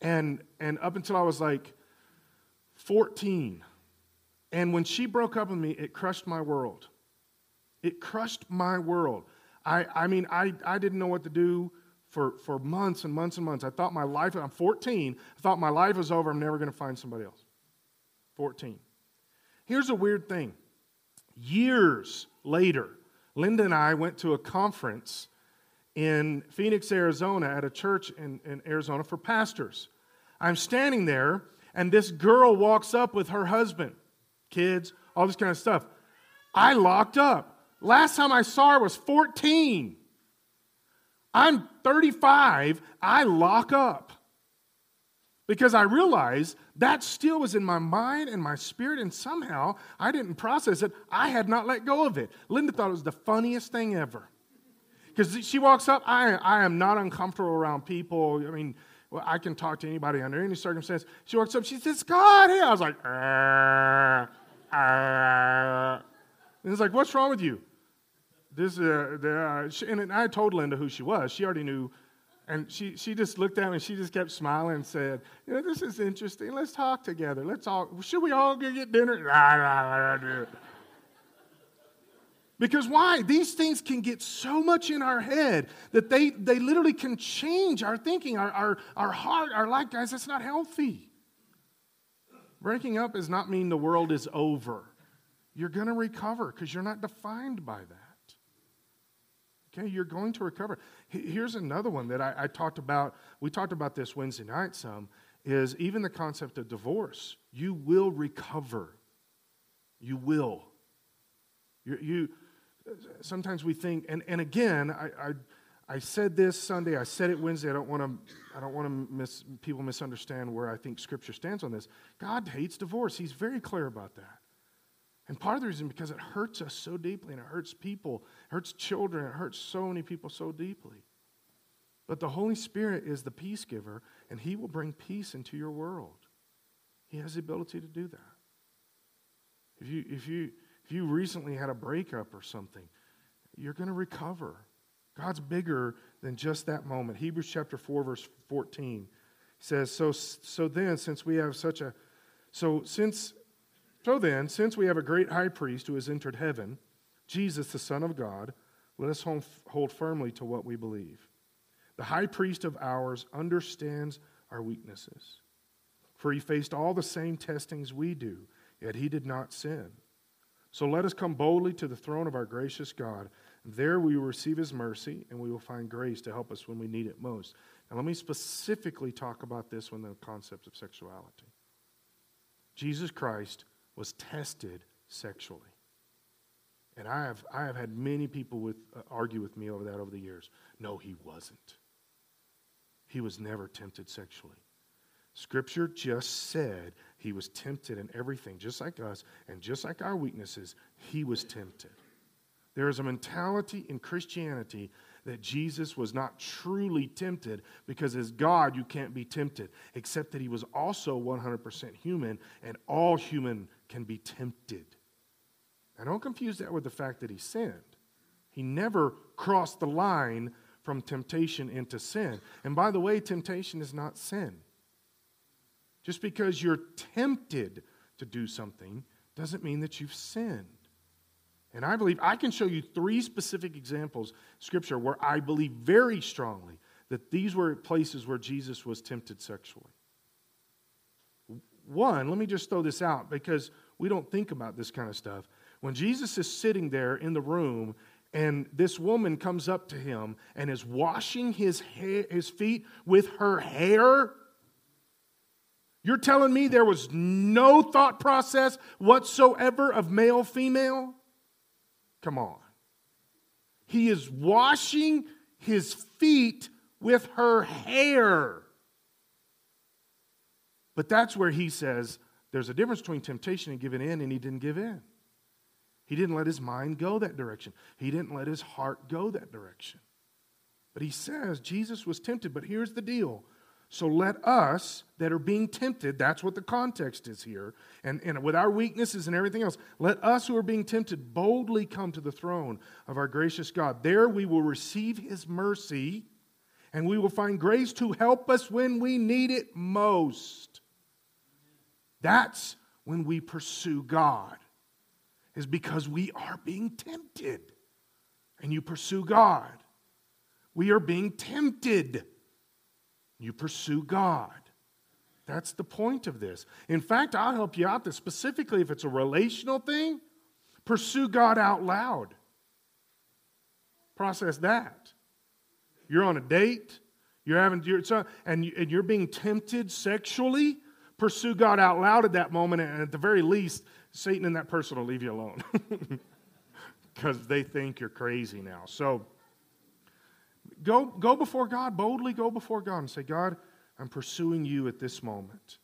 And, and up until I was like 14. And when she broke up with me, it crushed my world. It crushed my world. I, I mean, I, I didn't know what to do for, for months and months and months. I thought my life, I'm 14, I thought my life was over. I'm never going to find somebody else. 14. Here's a weird thing. Years later, Linda and I went to a conference in Phoenix, Arizona, at a church in, in Arizona for pastors. I'm standing there, and this girl walks up with her husband, kids, all this kind of stuff. I locked up. Last time I saw her was 14. I'm 35. I lock up. because I realized that still was in my mind and my spirit, and somehow I didn't process it. I had not let go of it. Linda thought it was the funniest thing ever. Because she walks up, I, I am not uncomfortable around people. I mean, well, I can talk to anybody under any circumstance. She walks up, she says, God, here. I was like, uh, uh. And it's like, what's wrong with you? This, uh, the, uh, she, and I told Linda who she was. She already knew and she, she just looked at me and she just kept smiling and said, You know, this is interesting. Let's talk together. Let's all, should we all go get dinner? because why? These things can get so much in our head that they, they literally can change our thinking, our, our, our heart, our life. Guys, that's not healthy. Breaking up does not mean the world is over. You're going to recover because you're not defined by that. Okay, you're going to recover. Here's another one that I, I, talked about. We talked about this Wednesday night some. Is even the concept of divorce. You will recover. You will. You. you sometimes we think, and, and again, I, I, I said this Sunday. I said it Wednesday. I don't want to. I don't want to miss people misunderstand where I think Scripture stands on this. God hates divorce. He's very clear about that. And part of the reason because it hurts us so deeply and it hurts people, it hurts children, it hurts so many people so deeply. But the Holy Spirit is the peace giver, and He will bring peace into your world. He has the ability to do that. If you, if you, if you recently had a breakup or something, you're going to recover. God's bigger than just that moment. Hebrews chapter 4, verse 14 says, So, so then, since we have such a, so since so then, since we have a great high priest who has entered heaven, Jesus, the Son of God, let us hold firmly to what we believe. The high priest of ours understands our weaknesses, for he faced all the same testings we do, yet he did not sin. So let us come boldly to the throne of our gracious God. There we will receive his mercy, and we will find grace to help us when we need it most. Now, let me specifically talk about this one the concept of sexuality. Jesus Christ was tested sexually. And I have, I have had many people with, uh, argue with me over that over the years. No, he wasn't. He was never tempted sexually. Scripture just said he was tempted in everything, just like us, and just like our weaknesses, he was tempted. There is a mentality in Christianity that Jesus was not truly tempted because as God, you can't be tempted, except that he was also 100% human, and all human can be tempted. Now, don't confuse that with the fact that he sinned. He never crossed the line from temptation into sin. And by the way, temptation is not sin. Just because you're tempted to do something doesn't mean that you've sinned. And I believe I can show you three specific examples, scripture, where I believe very strongly that these were places where Jesus was tempted sexually. One, let me just throw this out because we don't think about this kind of stuff. When Jesus is sitting there in the room and this woman comes up to him and is washing his, hair, his feet with her hair, you're telling me there was no thought process whatsoever of male female? Come on. He is washing his feet with her hair. But that's where he says there's a difference between temptation and giving in, and he didn't give in. He didn't let his mind go that direction, he didn't let his heart go that direction. But he says Jesus was tempted, but here's the deal so let us that are being tempted, that's what the context is here, and, and with our weaknesses and everything else, let us who are being tempted boldly come to the throne of our gracious God. There we will receive his mercy and we will find grace to help us when we need it most. That's when we pursue God, is because we are being tempted. And you pursue God. We are being tempted you pursue God. That's the point of this. In fact, I'll help you out this specifically if it's a relational thing, pursue God out loud. Process that. You're on a date, you're having, you're, and, and you're being tempted sexually, pursue God out loud at that moment, and at the very least, Satan and that person will leave you alone because they think you're crazy now. So, Go, go before God, boldly go before God and say, God, I'm pursuing you at this moment.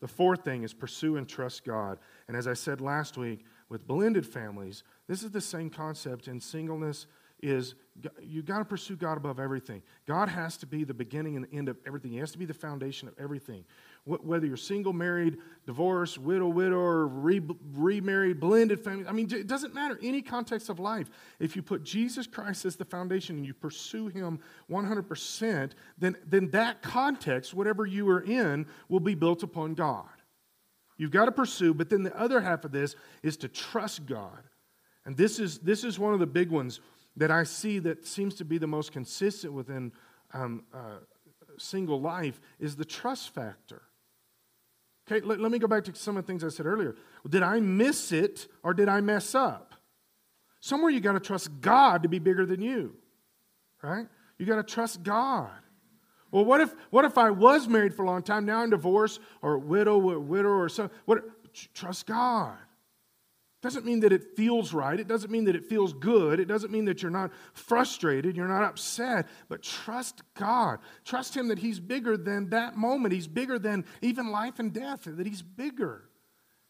The fourth thing is pursue and trust God. And as I said last week, with blended families, this is the same concept in singleness is you got to pursue God above everything. God has to be the beginning and the end of everything. He has to be the foundation of everything. Whether you're single, married, divorced, widow, widower, re- remarried, blended family, I mean, it doesn't matter. Any context of life, if you put Jesus Christ as the foundation and you pursue Him 100%, then, then that context, whatever you are in, will be built upon God. You've got to pursue, but then the other half of this is to trust God. And this is, this is one of the big ones that I see that seems to be the most consistent within um, uh, single life is the trust factor. Okay, let, let me go back to some of the things I said earlier. Did I miss it or did I mess up? Somewhere you got to trust God to be bigger than you, right? You got to trust God. Well, what if what if I was married for a long time, now I'm divorced or widow, or a widow or something? What? Trust God doesn't mean that it feels right. It doesn't mean that it feels good. It doesn't mean that you're not frustrated, you're not upset, but trust God. Trust Him that He's bigger than that moment. He's bigger than even life and death, that He's bigger.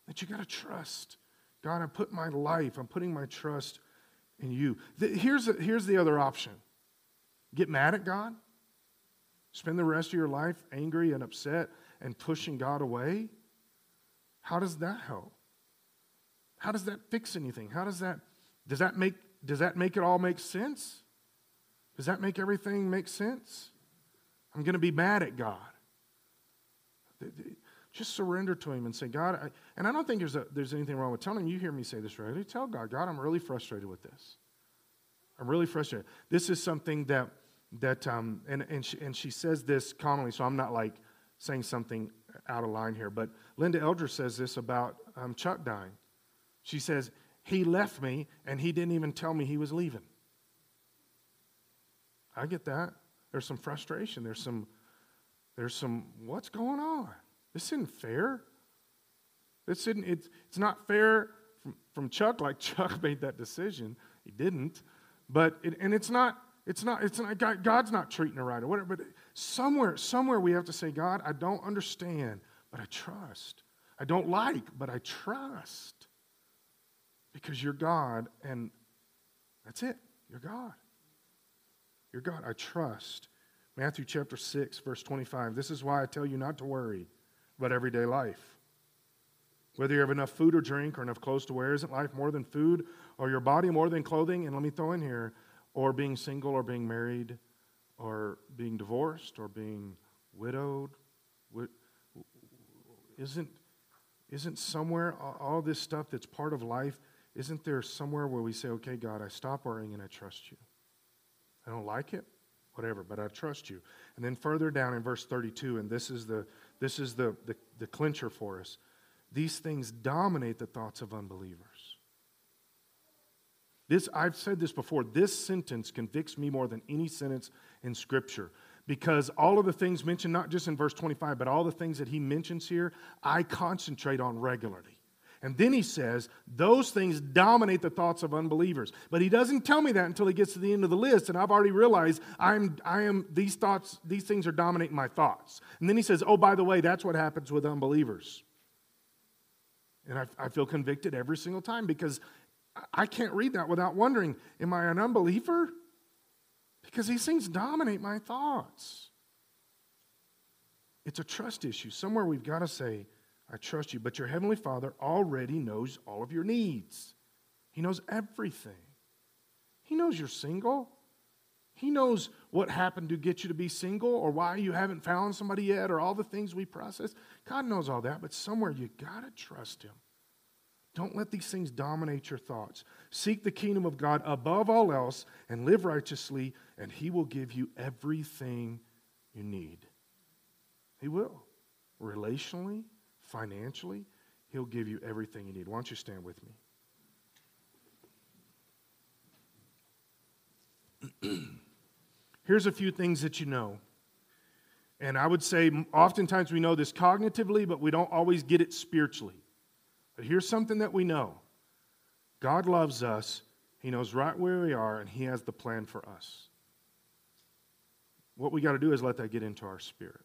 That you got to trust. God, I put my life, I'm putting my trust in you. Here's, a, here's the other option get mad at God, spend the rest of your life angry and upset and pushing God away. How does that help? How does that fix anything? How does that does that make does that make it all make sense? Does that make everything make sense? I'm going to be mad at God. Just surrender to Him and say, God, I, and I don't think there's, a, there's anything wrong with telling him. You hear me say this regularly. Tell God, God, I'm really frustrated with this. I'm really frustrated. This is something that, that um, and, and, she, and she says this commonly, so I'm not like saying something out of line here, but Linda Eldridge says this about um, Chuck dying. She says, He left me and he didn't even tell me he was leaving. I get that. There's some frustration. There's some, there's some, what's going on? This isn't fair. This isn't, it's, it's not fair from, from Chuck, like Chuck made that decision. He didn't. But, it, and it's not, it's not, it's not, God's not treating her right or whatever, but somewhere, somewhere we have to say, God, I don't understand, but I trust. I don't like, but I trust because you're God, and that's it. You're God. You're God. I trust. Matthew chapter 6, verse 25. This is why I tell you not to worry about everyday life. Whether you have enough food or drink or enough clothes to wear, isn't life more than food or your body more than clothing? And let me throw in here, or being single or being married or being divorced or being widowed. Isn't, isn't somewhere all this stuff that's part of life isn't there somewhere where we say, okay, God, I stop worrying and I trust you? I don't like it, whatever, but I trust you. And then further down in verse 32, and this is the, this is the, the, the clincher for us these things dominate the thoughts of unbelievers. This, I've said this before, this sentence convicts me more than any sentence in Scripture because all of the things mentioned, not just in verse 25, but all the things that he mentions here, I concentrate on regularly. And then he says, those things dominate the thoughts of unbelievers. But he doesn't tell me that until he gets to the end of the list, and I've already realized I'm, I am, these thoughts, these things are dominating my thoughts. And then he says, oh, by the way, that's what happens with unbelievers. And I, I feel convicted every single time because I can't read that without wondering, am I an unbeliever? Because these things dominate my thoughts. It's a trust issue. Somewhere we've got to say, I trust you. But your Heavenly Father already knows all of your needs, He knows everything. He knows you're single. He knows what happened to get you to be single or why you haven't found somebody yet or all the things we process. God knows all that, but somewhere you got to trust Him. Don't let these things dominate your thoughts. Seek the kingdom of God above all else and live righteously, and He will give you everything you need. He will, relationally, financially, He'll give you everything you need. Why don't you stand with me? Here's a few things that you know. And I would say oftentimes we know this cognitively, but we don't always get it spiritually. But here's something that we know God loves us, He knows right where we are, and He has the plan for us. What we got to do is let that get into our spirit.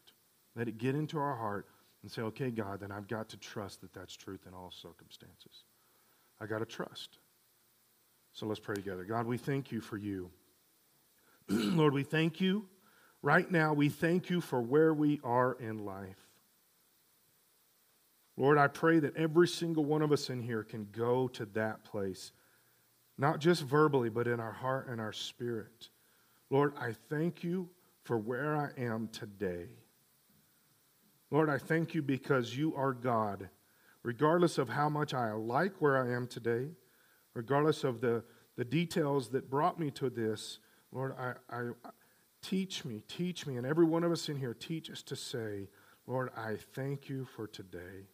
Let it get into our heart and say, okay, God, then I've got to trust that that's truth in all circumstances. I got to trust. So let's pray together. God, we thank you for you. Lord, we thank you. Right now, we thank you for where we are in life. Lord, I pray that every single one of us in here can go to that place, not just verbally, but in our heart and our spirit. Lord, I thank you for where I am today. Lord, I thank you because you are God. Regardless of how much I like where I am today, regardless of the, the details that brought me to this, Lord, I, I teach me, teach me, and every one of us in here, teach us to say, Lord, I thank you for today.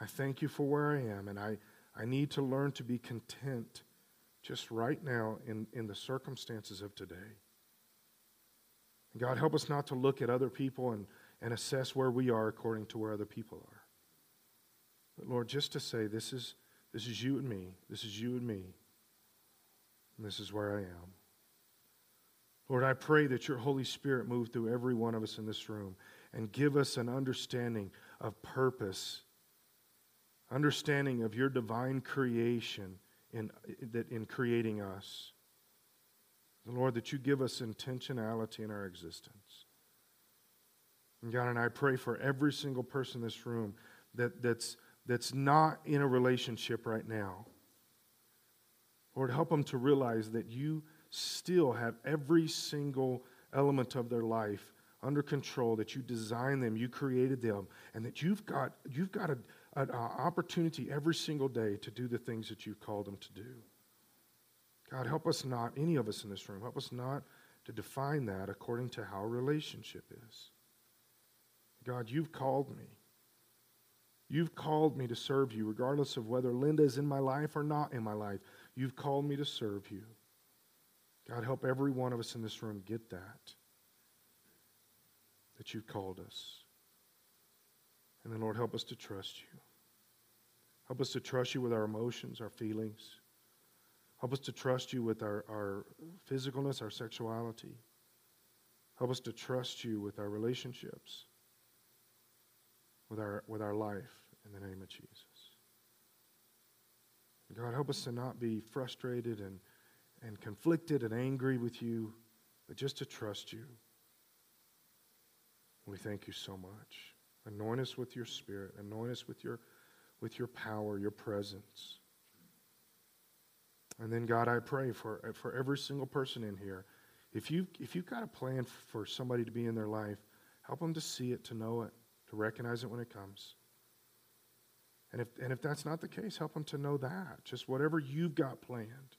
I thank you for where I am, and I, I need to learn to be content just right now in, in the circumstances of today. God, help us not to look at other people and, and assess where we are according to where other people are. But Lord, just to say, this is, this is you and me, this is you and me, and this is where I am. Lord, I pray that your Holy Spirit move through every one of us in this room and give us an understanding of purpose understanding of your divine creation in, that in creating us. Lord, that you give us intentionality in our existence. And God, and I pray for every single person in this room that, that's, that's not in a relationship right now. Lord, help them to realize that you still have every single element of their life under control, that you designed them, you created them, and that you've got, you've got an opportunity every single day to do the things that you've called them to do. God, help us not, any of us in this room, help us not to define that according to how a relationship is. God, you've called me. You've called me to serve you, regardless of whether Linda is in my life or not in my life. You've called me to serve you. God, help every one of us in this room get that, that you've called us. And then, Lord, help us to trust you. Help us to trust you with our emotions, our feelings. Help us to trust you with our, our physicalness, our sexuality. Help us to trust you with our relationships, with our, with our life, in the name of Jesus. God, help us to not be frustrated and, and conflicted and angry with you, but just to trust you. We thank you so much. Anoint us with your spirit. Anoint us with your, with your power, your presence. And then, God, I pray for, for every single person in here. If, you, if you've got a plan for somebody to be in their life, help them to see it, to know it, to recognize it when it comes. And if, and if that's not the case, help them to know that. Just whatever you've got planned.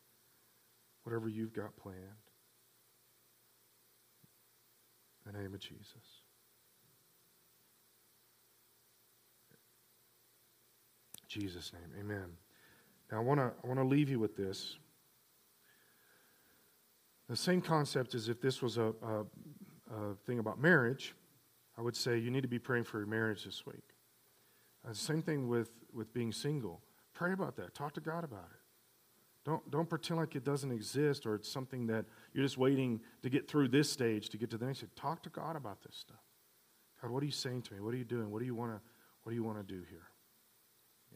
Whatever you've got planned. In the name of Jesus. Jesus' name, amen. Now, I want to I want to leave you with this. The same concept as if this was a, a, a, thing about marriage, I would say you need to be praying for your marriage this week. Uh, same thing with, with being single. Pray about that. Talk to God about it. Don't, don't pretend like it doesn't exist or it's something that you're just waiting to get through this stage to get to the next. Talk to God about this stuff. God, what are you saying to me? What are you doing? What do you want to What do you want to do here?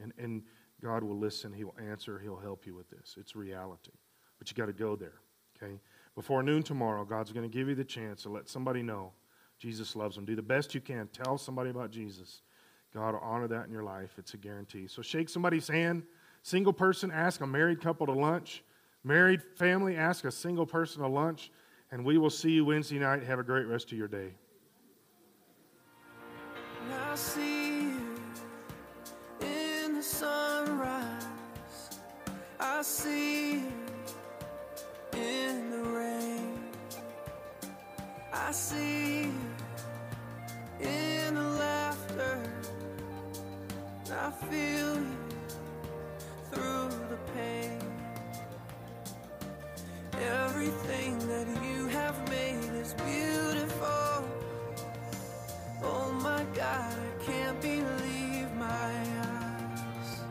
And, and God will listen, He will answer, He'll help you with this. It's reality. But you got to go there, okay? Before noon tomorrow, God's going to give you the chance to let somebody know Jesus loves them. Do the best you can. Tell somebody about Jesus. God will honor that in your life. It's a guarantee. So shake somebody's hand. Single person, ask a married couple to lunch. Married family, ask a single person to lunch. And we will see you Wednesday night. Have a great rest of your day. I see in the rain. I see I feel you through the pain. Everything that you have made is beautiful. Oh my God, I can't believe my eyes.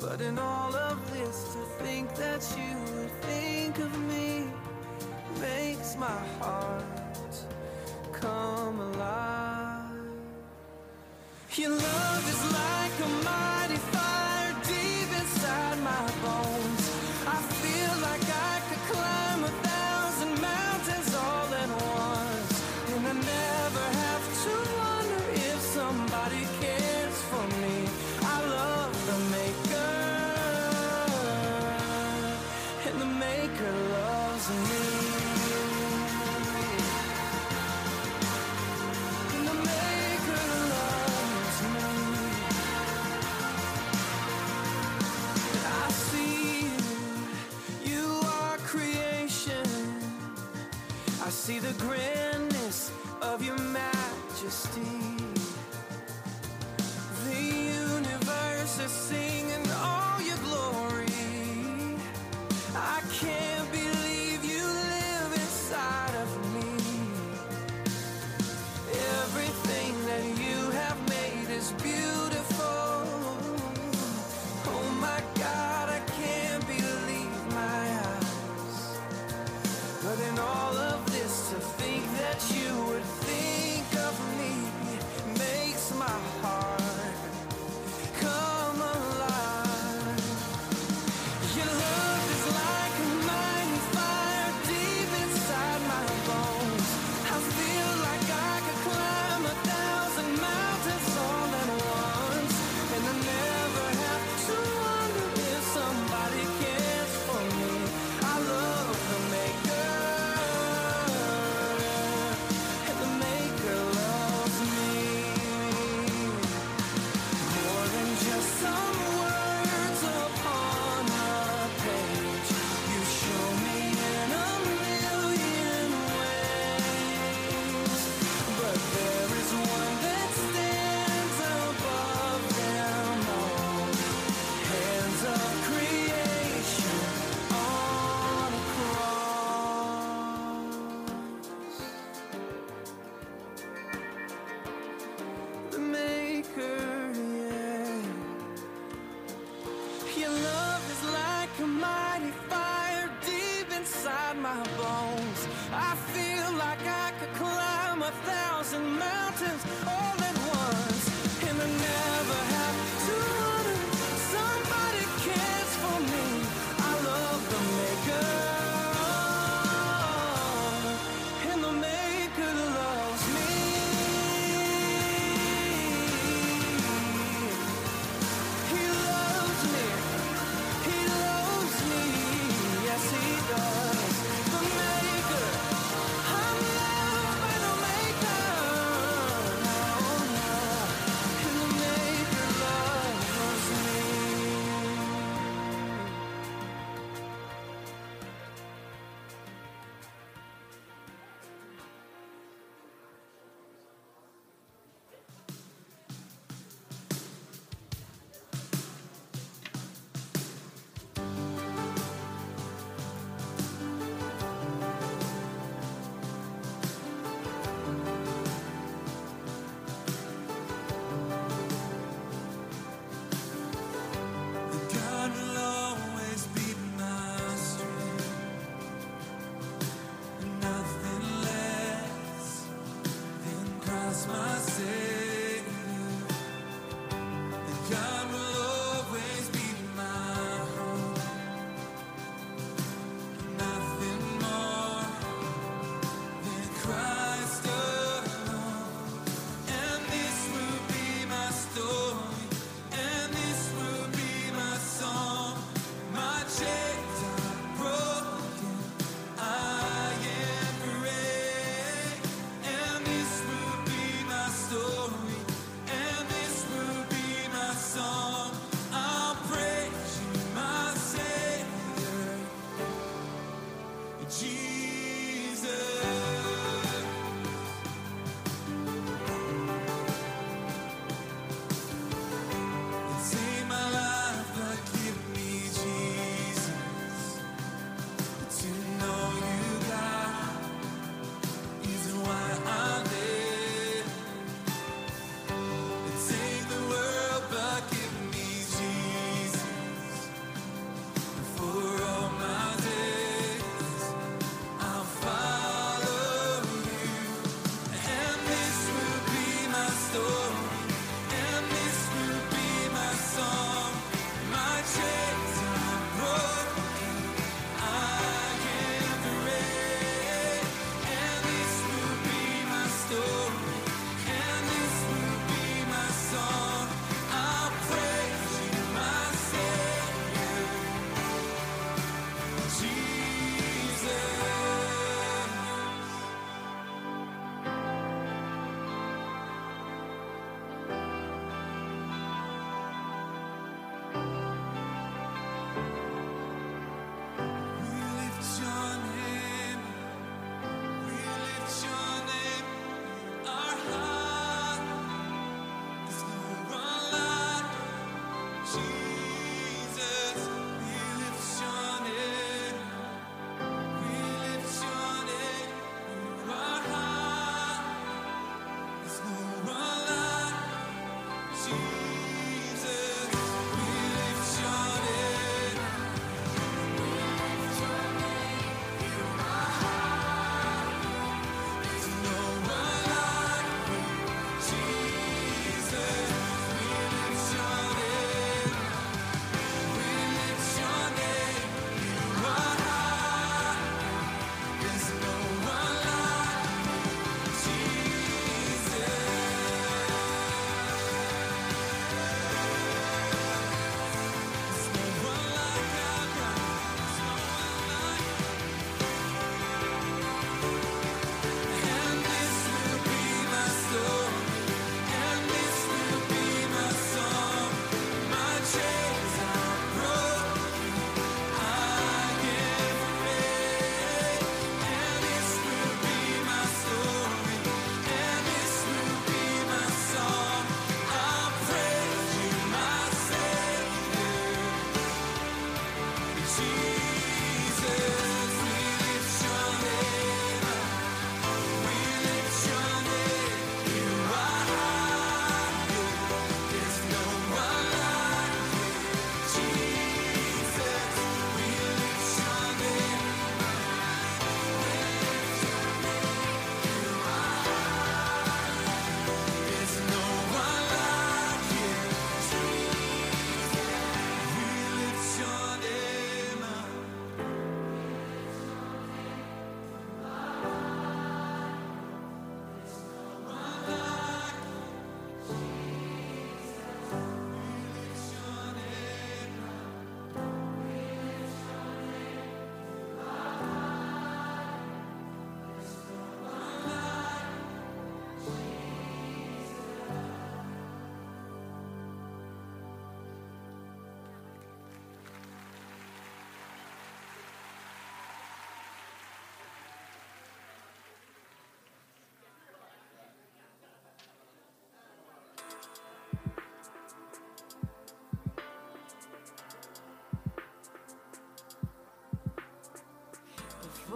But in all of this, to think that you would think of me makes my heart come alive. Your love is like a mighty fire deep inside my bones. I feel like I could climb a thousand mountains all at once. And I never have to wonder if somebody cares for me. I love the maker, and the maker loves me.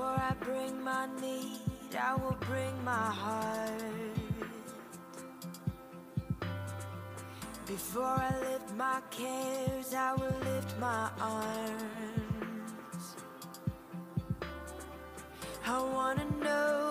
Before I bring my need, I will bring my heart. Before I lift my cares, I will lift my arms. I wanna know